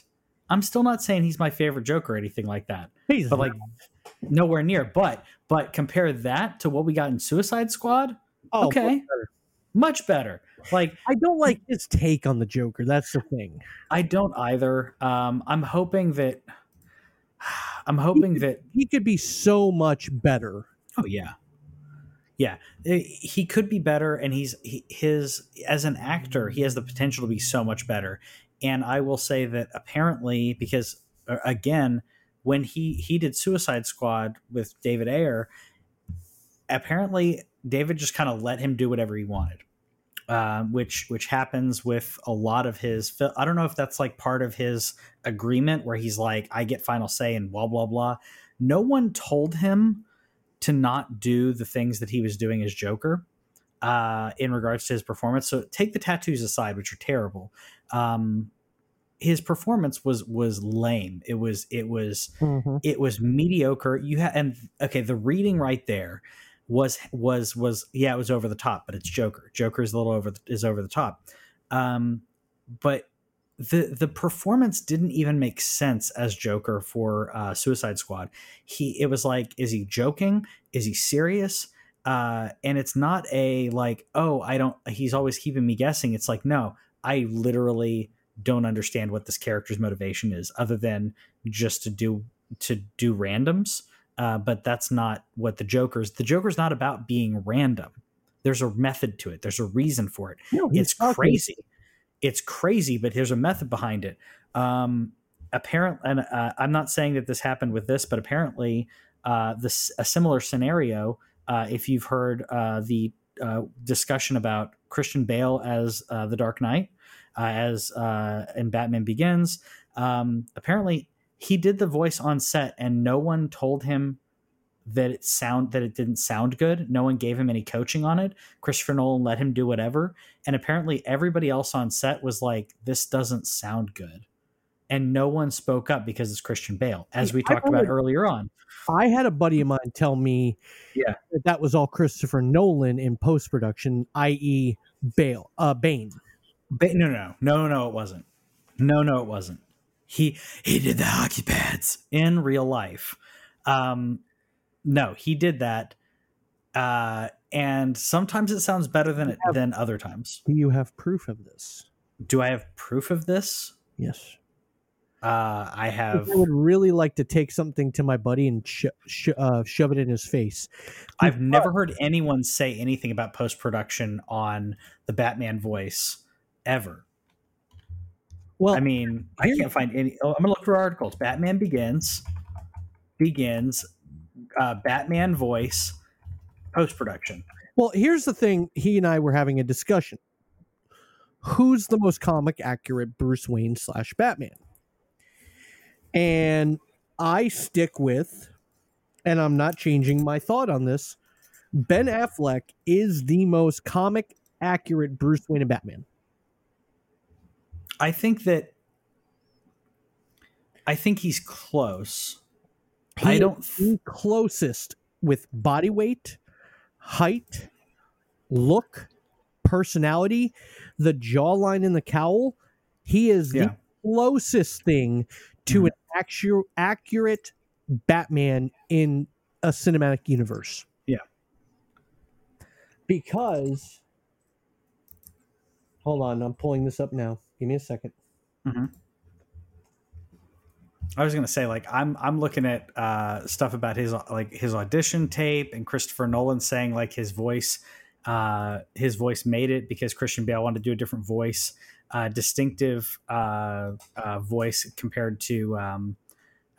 Speaker 2: I'm still not saying he's my favorite Joker or anything like that.
Speaker 1: He's
Speaker 2: but like nowhere near. But but compare that to what we got in Suicide Squad.
Speaker 1: Oh,
Speaker 2: okay.
Speaker 1: much better.
Speaker 2: Much better. Like
Speaker 1: I don't like his take on the Joker. That's the thing.
Speaker 2: I don't either. Um, I'm hoping that. <sighs> I'm hoping that.
Speaker 1: He could be so much better.
Speaker 2: Oh yeah, yeah. Eh, He could be better, and he's he, his as an actor, he has the potential to be so much better. And I will say that apparently, because uh, again, when he he did Suicide Squad with David Ayer, apparently David just kind of let him do whatever he wanted. Uh, which which happens with a lot of his. fil- I don't know if that's like part of his agreement where he's like, I get final say and blah blah blah. No one told him to not do the things that he was doing as Joker uh, in regards to his performance. So take the tattoos aside, which are terrible. Um, his performance was was lame. It was it was it was mediocre. You had and okay, the reading right there was was was yeah, it was over the top, but it's Joker. Joker is a little over the, is over the top. Um, but the the performance didn't even make sense as Joker for uh, Suicide Squad. He it was like, is he joking? Is he serious? Uh, and it's not a like, oh, I don't. He's always keeping me guessing. It's like, no, I literally don't understand what this character's motivation is, other than just to do to do randoms. Uh, but that's not what the Joker's. The Joker's not about being random. There's a method to it. There's a reason for it.
Speaker 1: No,
Speaker 2: It's
Speaker 1: talking-
Speaker 2: crazy. It's crazy, but there's a method behind it. Um, apparently, and uh, I'm not saying that this happened with this, but apparently, uh, this a similar scenario. Uh, if you've heard uh, the uh, discussion about Christian Bale as uh, the Dark Knight, as uh, in Batman Begins, um, apparently he did the voice on set, and no one told him that it sound that it didn't sound good. No one gave him any coaching on it. Christopher Nolan let him do whatever, and apparently everybody else on set was like, "This doesn't sound good," and no one spoke up because it's Christian Bale, as we
Speaker 1: I
Speaker 2: talked about earlier on.
Speaker 1: I had a buddy of mine tell me
Speaker 2: Yeah.
Speaker 1: that that was all Christopher Nolan in post production, i.e., Bale, uh, Bane.
Speaker 2: Ba- no, no, no, no, it wasn't. No, no, it wasn't. He he did the hockey pads in real life. Um, no, he did that, uh, and sometimes it sounds better than it than other times.
Speaker 1: Do you have proof of this?
Speaker 2: Do I have proof of this?
Speaker 1: Yes.
Speaker 2: Uh, I have.
Speaker 1: I would really like to take something to my buddy and sh- sh- uh, shove it in his face.
Speaker 2: I've never heard anyone say anything about post production on the Batman voice ever.
Speaker 1: Well,
Speaker 2: I mean, I can't find any. Oh, I'm gonna look for articles. Batman Begins, Begins, uh, Batman voice post production.
Speaker 1: Well, here's the thing. He and I were having a discussion. Who's the most comic accurate Bruce Wayne slash Batman? And I stick with, and I'm not changing my thought on this. Ben Affleck is the most comic accurate Bruce Wayne and Batman.
Speaker 2: I think that I think he's close.
Speaker 1: He
Speaker 2: I don't
Speaker 1: the closest with body weight, height, look, personality, the jawline and the cowl. He is
Speaker 2: Yeah.
Speaker 1: the closest thing to
Speaker 2: Mhm.
Speaker 1: an actu- accurate Batman in a cinematic universe.
Speaker 2: Yeah.
Speaker 1: Because hold on, I'm pulling this up now. Give me a second.
Speaker 2: I was gonna say like I'm I'm looking at uh, stuff about his like his audition tape and Christopher Nolan saying like his voice uh, his voice made it because Christian Bale wanted to do a different voice, uh, distinctive uh, uh, voice compared to um,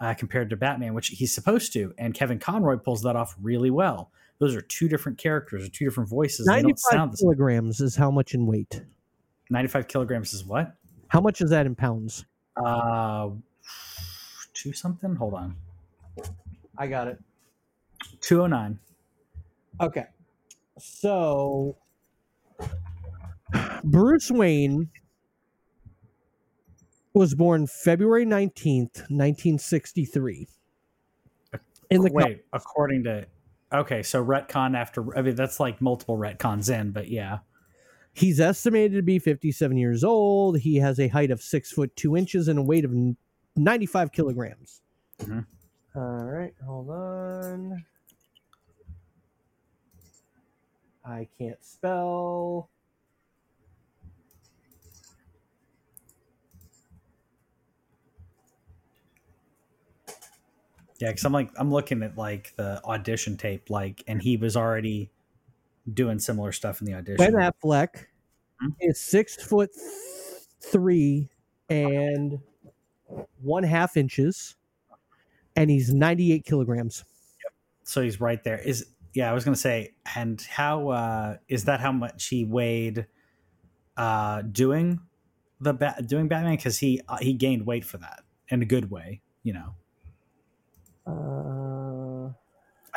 Speaker 2: uh, compared to Batman, which he's supposed to, and Kevin Conroy pulls that off really well. Those are two different characters, or two different voices. They don't
Speaker 1: 95
Speaker 2: sound the same.
Speaker 1: kilograms is how much in weight.
Speaker 2: Ninety-five kilograms is what?
Speaker 1: How much is that in pounds?
Speaker 2: Uh, two something. Hold on,
Speaker 1: I got it.
Speaker 2: two oh nine.
Speaker 1: Okay. So Bruce Wayne was born February 19th, 1963. In the
Speaker 2: Wait, according to okay, so retcon after I mean that's like multiple retcons in, but yeah,
Speaker 1: He's estimated to be 57 years old. He has a height of six foot two inches and a weight of 95 kilograms.
Speaker 2: Mhm.
Speaker 1: All right, hold on. I can't spell.
Speaker 2: yeah. Because I'm like I'm looking at like the audition tape, like, and he was already doing similar stuff in the audition.
Speaker 1: Ben Affleck
Speaker 2: Hmm?
Speaker 1: is six foot three and one half inches, and he's 98 kilograms.
Speaker 2: so he's right there. Is yeah, I was gonna say, and how uh is that? How much he weighed uh doing the bat doing Batman? Because he uh, he gained weight for that in a good way, you know.
Speaker 1: Uh,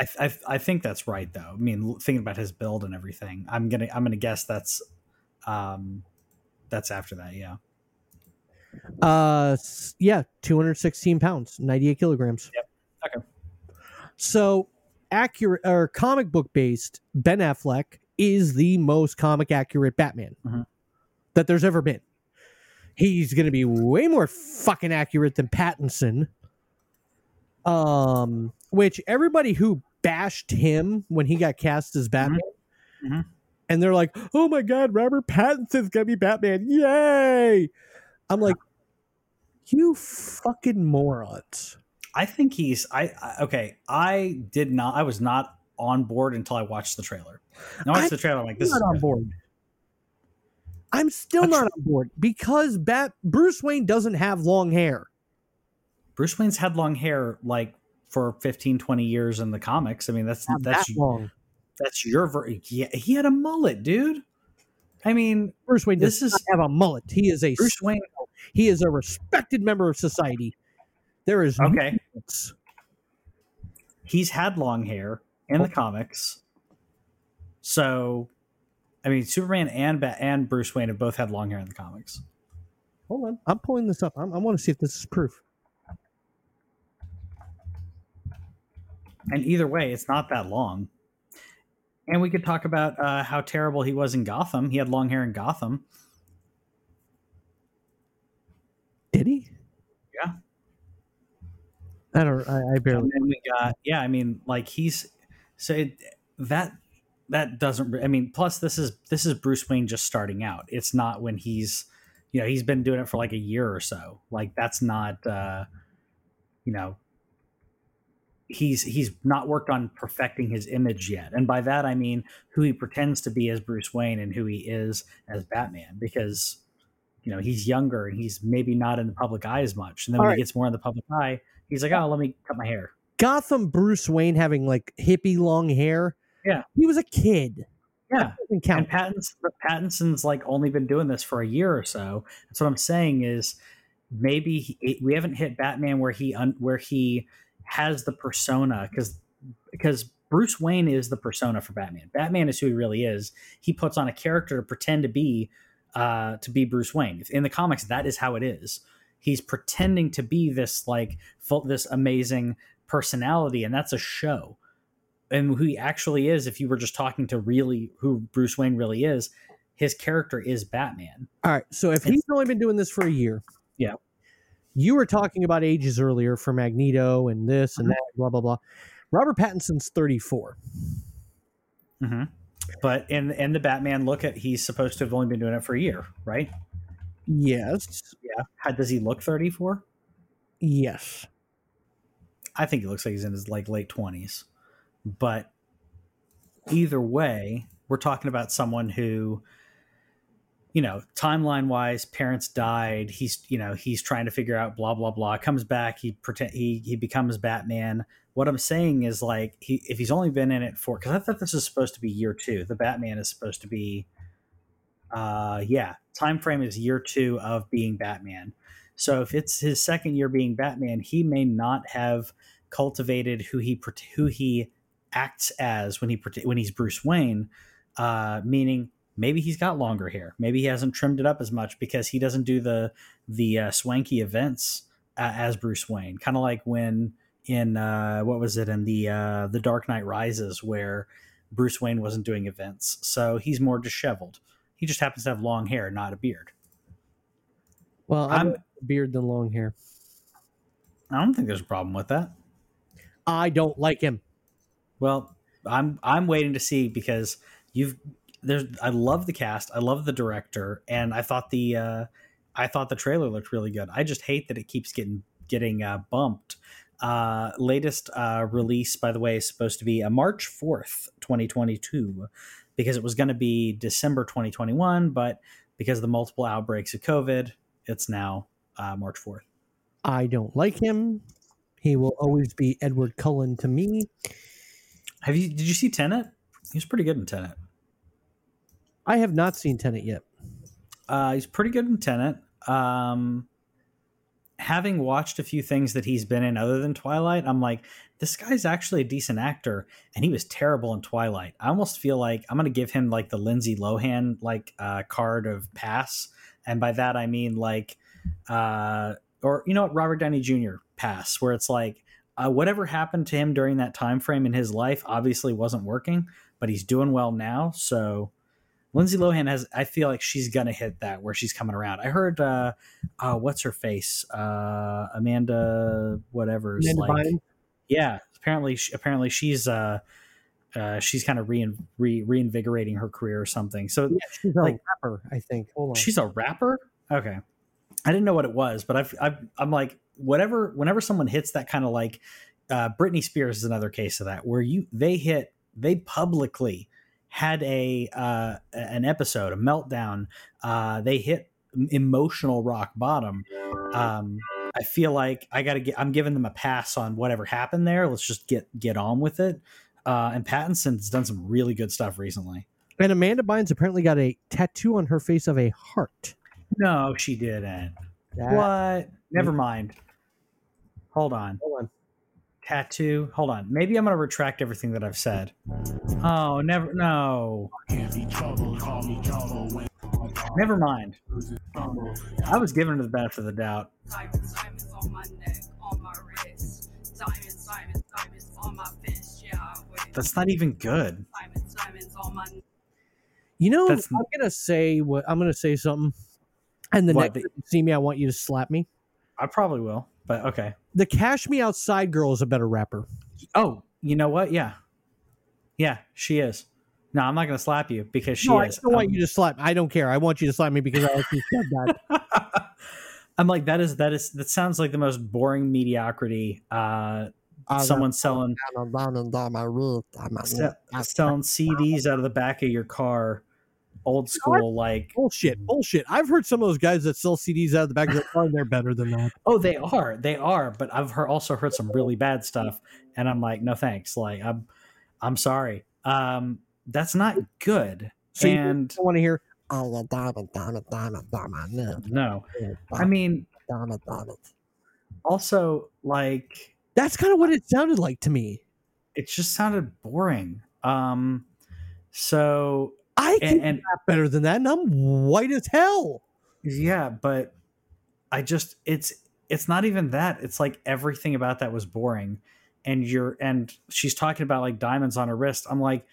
Speaker 2: I, I I think that's right though. I mean, thinking about his build and everything, I'm gonna I'm gonna guess that's um that's after that. Yeah.
Speaker 1: uh, yeah, 216 pounds, 98 kilograms.
Speaker 2: Yep. Okay.
Speaker 1: So accurate or comic book based, Ben Affleck is the most comic accurate Batman
Speaker 2: Mhm.
Speaker 1: that there's ever been. He's going to be way more fucking accurate than Pattinson. Um, which everybody who bashed him when he got cast as Batman,
Speaker 2: Mhm.
Speaker 1: and they're like, "Oh my god, Robert Pattinson's gonna be Batman! Yay!" I'm like, "You fucking morons!"
Speaker 2: I think he's I, I okay. I did not. I was not on board until I watched the trailer. I watched
Speaker 1: I'm
Speaker 2: the trailer. I'm like, this
Speaker 1: not
Speaker 2: is
Speaker 1: on board. I'm still not on board because Bat Bruce Wayne doesn't have long hair.
Speaker 2: Bruce Wayne's had long hair like for 15, 20 years in the comics. I mean, that's
Speaker 1: Not
Speaker 2: that's
Speaker 1: that long.
Speaker 2: that's your ver- yeah. He had a mullet, dude. I mean,
Speaker 1: Bruce Wayne does
Speaker 2: this is
Speaker 1: not have a mullet. He is a
Speaker 2: Bruce Wayne.
Speaker 1: he is a respected member of society. There is
Speaker 2: Okay, he's had long hair in the comics. So, I mean, Superman and Bat- and Bruce Wayne have both had long hair in the comics.
Speaker 1: Hold on, I'm pulling this up. I'm, I want to see if this is proof.
Speaker 2: And either way, it's not that long. And we could talk about uh, how terrible he was in Gotham. He had long hair in Gotham.
Speaker 1: Did he?
Speaker 2: Yeah.
Speaker 1: I don't. I, I barely.
Speaker 2: And then we got yeah. I mean, like he's so it, that that doesn't. I mean, plus this is this is Bruce Wayne just starting out. It's not when he's you know he's been doing it for like a year or so. Like that's not uh, you know he's he's not worked on perfecting his image yet. And by that I mean who he pretends to be as Bruce Wayne and who he is as Batman because. You know he's younger and he's maybe not in the public eye as much, and then
Speaker 1: All
Speaker 2: when
Speaker 1: right.
Speaker 2: he gets more in the public eye, he's like, "Oh, let me cut my hair."
Speaker 1: Gotham Bruce Wayne having like hippie long hair.
Speaker 2: Yeah.
Speaker 1: he was a kid.
Speaker 2: Yeah. And Pattinson, Pattinson's like only been doing this for a year or so. That's what I'm saying is maybe he, we haven't hit Batman where he un, where he has the persona because because Bruce Wayne is the persona for Batman. Batman is who he really is. He puts on a character to pretend to be uh, to be Bruce Wayne. In the comics, that is how it is. He's pretending to be this like full, this amazing personality, and that's a show. And who he actually is, if you were just talking to really who Bruce Wayne really is, his character is Batman.
Speaker 1: All right. So if he's only been doing this for a year,
Speaker 2: Yeah.
Speaker 1: You were talking about ages earlier for Magneto and this and
Speaker 2: Mhm.
Speaker 1: that, blah blah blah. Robert Pattinson's 34.
Speaker 2: Mm-hmm. But in in the Batman look at, he's supposed to have only been doing it for a year, right?
Speaker 1: Yes.
Speaker 2: Yeah. How does he look 34?
Speaker 1: Yes.
Speaker 2: I think he looks like he's in his like late twenties. But either way, we're talking about someone who, you know, timeline wise, parents died. He's you know he's trying to figure out blah blah blah. Comes back, he pretend he he becomes Batman. What I'm saying is like he if he's only been in it for because I thought this is supposed to be year two. The Batman is supposed to be, uh, yeah, time frame is year two of being Batman. So if it's his second year being Batman, he may not have cultivated who he who he acts as when he when he's Bruce Wayne. Uh, meaning maybe he's got longer hair, maybe he hasn't trimmed it up as much because he doesn't do the the uh, swanky events uh, as Bruce Wayne. Kind of like when in uh, what was it in the uh, the Dark Knight Rises where Bruce Wayne wasn't doing events, so he's more disheveled. He just happens to have long hair, not a beard.
Speaker 1: Well, I'm,
Speaker 2: I'm-
Speaker 1: beard than long hair.
Speaker 2: I don't think there's a problem with that.
Speaker 1: I don't like him.
Speaker 2: Well, I'm I'm waiting to see because you've there's I love the cast, I love the director, and I thought the uh, I thought the trailer looked really good. I just hate that it keeps getting getting uh, bumped. Uh, latest uh, release, by the way, is supposed to be a March fourth, twenty twenty two, because it was going to be December twenty twenty one, but because of the multiple outbreaks of COVID, it's now uh, March fourth.
Speaker 1: I don't like him. He will always be Edward Cullen to me.
Speaker 2: Have you did you see Tenet? He was pretty good in Tenet.
Speaker 1: I have not seen Tenet yet.
Speaker 2: Uh, he's pretty good in Tenet. Um, having watched a few things that he's been in other than Twilight, I'm like, this guy's actually a decent actor, and he was terrible in Twilight. I almost feel like I'm gonna give him like the Lindsay Lohan like uh, card of pass, and by that I mean like, uh, or you know what, Robert Downey Jr. pass, where it's like. Uh, whatever happened to him during that time frame in his life obviously wasn't working, but he's doing well now. So Lindsay Lohan has. I feel like she's gonna hit that where she's coming around. I heard. uh, uh What's her face? Uh Amanda. Whatever's
Speaker 1: Amanda
Speaker 2: like. Yeah. Apparently, she, apparently she's. uh uh, she's kind of rein, re, reinvigorating her career or something. So
Speaker 1: Yeah, she's a
Speaker 2: Like-
Speaker 1: rapper, I think. Hold on.
Speaker 2: she's a rapper. Okay, I didn't know what it was, but I've, I've I'm like whatever. Whenever someone hits that kind of like, uh, Britney Spears is another case of that where you they hit they publicly had a uh, an episode a meltdown. Uh, they hit emotional rock bottom. Um, I feel like I got to get. I'm giving them a pass on whatever happened there. Let's just get get on with it. Uh, and Pattinson's done some really good stuff recently.
Speaker 1: and Amanda Bynes apparently got a tattoo on her face of a heart.
Speaker 2: No, she didn't.
Speaker 1: That-
Speaker 2: What? Never mind. Hold on.
Speaker 1: Hold on.
Speaker 2: Tattoo. Hold on. Maybe I'm going to retract everything that I've said. Oh, never. No. Never mind. I was giving her the benefit of the doubt. That's not even good.
Speaker 6: Diamonds, diamonds on my
Speaker 1: You know,
Speaker 2: That's-
Speaker 1: I'm gonna say what I'm gonna say something, and the
Speaker 2: What,
Speaker 1: next
Speaker 2: the-
Speaker 1: time you see me, I want you to slap me.
Speaker 2: I probably will, but okay.
Speaker 1: The Cash Me Outside girl is a better rapper.
Speaker 2: Oh, you know what? Yeah. Yeah, she is. No, I'm not going to slap you because she
Speaker 1: no, I don't want
Speaker 2: Um,
Speaker 1: you to slap. I don't care. I want you to slap me because I actually said that. <laughs>
Speaker 2: I'm like that is that is that sounds like the most boring mediocrity. Uh, someone selling se- selling CDs out of the back of your car old school like
Speaker 1: Bullshit, bullshit. I've heard some of those guys that sell CDs out of the back of their car, and they're better than that.
Speaker 2: oh they are they are but i've heard, also heard some really bad stuff and i'm like no thanks like i'm i'm sorry um that's not good
Speaker 1: So
Speaker 2: and
Speaker 1: don't want to hear.
Speaker 7: Oh, yeah, damn it, damn it, damn it, damn it, no.
Speaker 2: no i mean
Speaker 7: damn it.
Speaker 2: also like
Speaker 1: That's kind of what it sounded like to me.
Speaker 2: it just sounded boring um so
Speaker 1: I can
Speaker 2: and, and
Speaker 1: rap better than that, and I'm white as hell.
Speaker 2: yeah but i just it's it's not even that it's like everything about that was boring and you're and she's talking about like diamonds on her wrist i'm like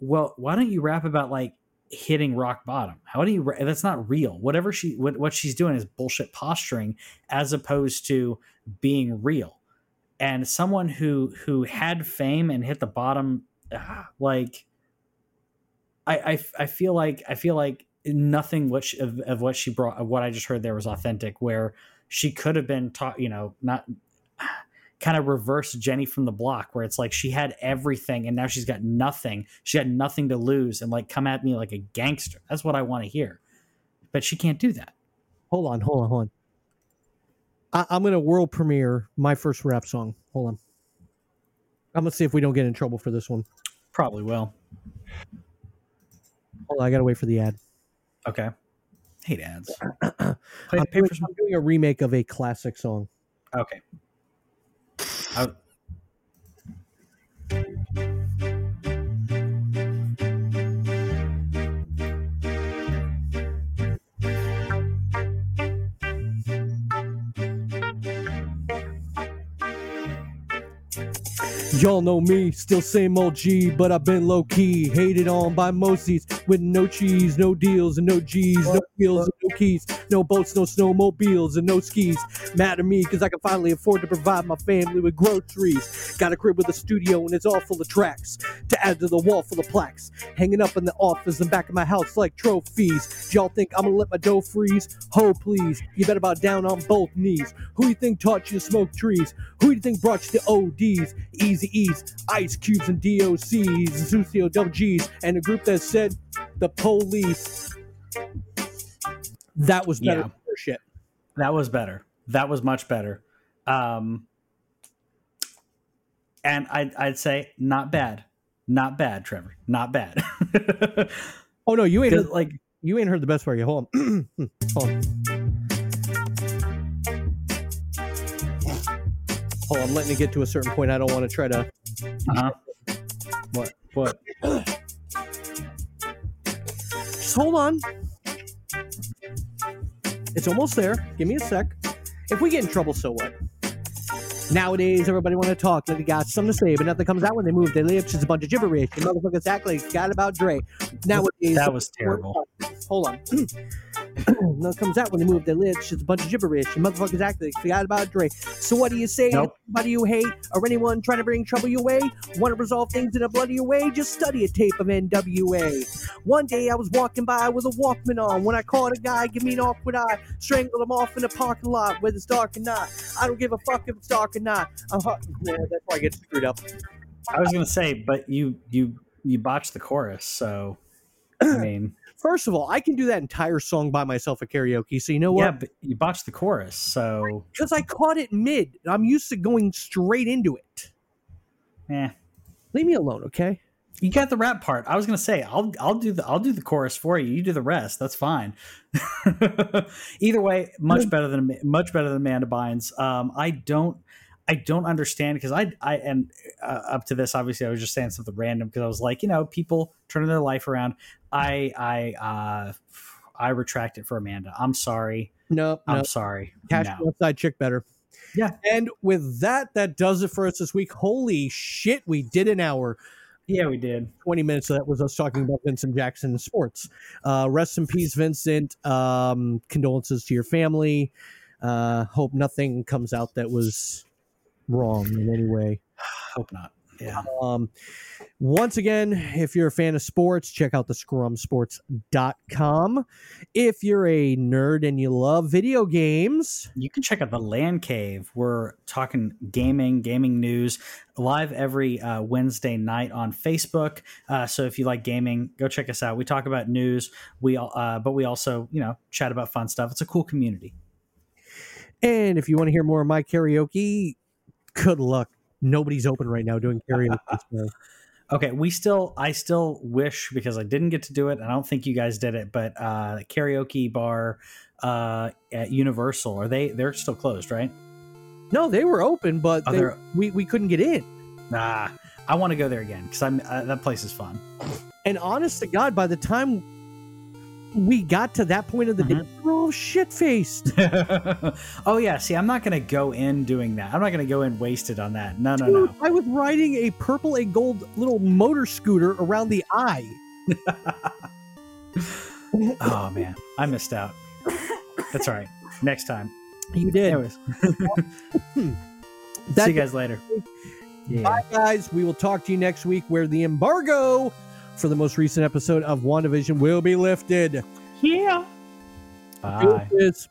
Speaker 2: well why don't you rap about like hitting rock bottom how do you? That's not real whatever she what, what she's doing is bullshit posturing as opposed to being real and someone who who had fame and hit the bottom ah, like I, I I feel like I feel like nothing what she, of, of what she brought of what I just heard there was authentic where she could have been taught you know not <sighs> kind of reverse Jenny from the block where it's like she had everything and now she's got nothing she had nothing to lose and like come at me like a gangster that's what I want to hear but she can't do that
Speaker 1: Hold on, hold on, hold on. I, I'm gonna world premiere my first rap song. Hold on. I'm gonna see if we don't get in trouble for this one.
Speaker 2: probably will
Speaker 1: Hold on, I gotta wait for the ad.
Speaker 2: okay hate ads <clears throat> Play,
Speaker 1: I'm, doing,
Speaker 2: some-
Speaker 1: I'm doing a remake of a classic song.
Speaker 2: okay I-
Speaker 1: Y'all know me, still same old G, but I've been low key, hated on by mosties with no cheese, no deals, and no G's, no no keys, no boats, no snowmobiles, and no skis. Mad at me because I can finally afford to provide my family with groceries. Got a crib with a studio and it's all full of tracks to add to the wall full of plaques, hanging up in the office and back of my house like trophies. Y'all think I'm gonna let my dough freeze? Ho, please, you better bow down on both knees. Who you think taught you to smoke trees? Who you think brought you to ODs? Easy E's, Ice Cubes, and DOCs, Zucio Double G's, and a group that said the police. That was better
Speaker 2: Yeah.
Speaker 1: shit.
Speaker 2: That was better. That was much better. Um, and I'd, I'd say not bad, not bad, Trevor, not bad. <laughs>
Speaker 1: Oh no, you ain't heard,
Speaker 2: like
Speaker 1: you ain't heard the best part yet. <clears throat> Hold on, hold on. Hold on, I'm letting it get to a certain point. I don't want to try to.
Speaker 2: Uh-huh. what what? <clears throat>
Speaker 1: Just hold on. It's almost there. Give me a sec. If we get in trouble, so what? Nowadays, everybody want to talk they got something to say, but nothing comes out when they move their lips. It's a bunch of gibberish. And motherfuckers act like got about Dre. Nowadays,
Speaker 2: That was terrible.
Speaker 1: Hold on. <clears throat> <clears throat> no, it comes out when they move their lips. It's a bunch of gibberish. And motherfuckers act like they forgot about Dre. So what do you say?
Speaker 2: Nope.
Speaker 1: Anybody you hate or anyone trying to bring trouble your way? Want to resolve things in a bloodier way? Just study a tape of NWA. One day I was walking by with a Walkman on when I caught a guy give me an awkward eye, strangled him off in a parking lot where it's dark and not. I don't give a fuck if it's dark or not. I'm hot. Yeah, that's why I get screwed up.
Speaker 2: I was gonna say, but you you you botched the chorus, so I <clears throat> mean,
Speaker 1: First of all, I can do that entire song by myself at karaoke. So you know what?
Speaker 2: yeah, but you botched the chorus, so
Speaker 1: Because I caught it mid. I'm used to going straight into it.
Speaker 2: eh.
Speaker 1: Leave me alone, okay?
Speaker 2: You got the rap part. I was gonna say I'll I'll do the I'll do the chorus for you. You do the rest. That's fine. <laughs> Either way, much better than much better than Amanda Bynes. Um, I don't I don't understand because I I and uh, up to this obviously I was just saying something random because I was like you know people turning their life around. I I uh I retract it for Amanda. I'm sorry.
Speaker 1: No,
Speaker 2: I'm
Speaker 1: no.
Speaker 2: sorry.
Speaker 1: Cash
Speaker 2: no.
Speaker 1: outside chick better.
Speaker 2: Yeah.
Speaker 1: And with that, that does it for us this week. Holy shit, we did an hour.
Speaker 2: Yeah, we did.
Speaker 1: 20 minutes of that was us talking about Vincent Jackson and sports. Uh, rest in peace, Vincent. Um, condolences to your family. Uh, hope nothing comes out that was wrong in any way. <sighs>
Speaker 2: Hope not. Yeah.
Speaker 1: Um, once again, if you're a fan of sports, check out the scrumsports.com. If you're a nerd and you love video games,
Speaker 2: You can check out the Land Cave. We're talking gaming, gaming news live every uh, Wednesday night on Facebook. Uh, so if you like gaming, go check us out. We talk about news. We all, uh, but we also you know chat about fun stuff. It's a cool community.
Speaker 1: and if you want to hear more of my karaoke, good luck. Nobody's open right now doing karaoke. <laughs> so-
Speaker 2: Okay, we still, I still wish because I didn't get to do it. I don't think you guys did it, but uh, karaoke bar uh, at Universal are they? They're still closed, right?
Speaker 1: No, they were open, but
Speaker 2: Oh,
Speaker 1: they- we, we couldn't get in.
Speaker 2: Nah, I want to go there again because I'm uh, that place is fun.
Speaker 1: And honest to God, by the time we got to that point of the day, mm-hmm. we were all shit faced. <laughs>
Speaker 2: oh yeah, see, I'm not gonna go in doing that. I'm not gonna go in wasted on that. No, no,
Speaker 1: Dude,
Speaker 2: no.
Speaker 1: I was riding a purple and gold little motor scooter around the eye. <laughs>
Speaker 2: Oh man, I missed out. That's all right. Next time.
Speaker 1: You did.
Speaker 2: Anyways, <laughs> see you guys later. Yeah.
Speaker 1: Bye, guys. We will talk to you next week where the embargo for the most recent episode of WandaVision will be lifted.
Speaker 2: Yeah. Bye.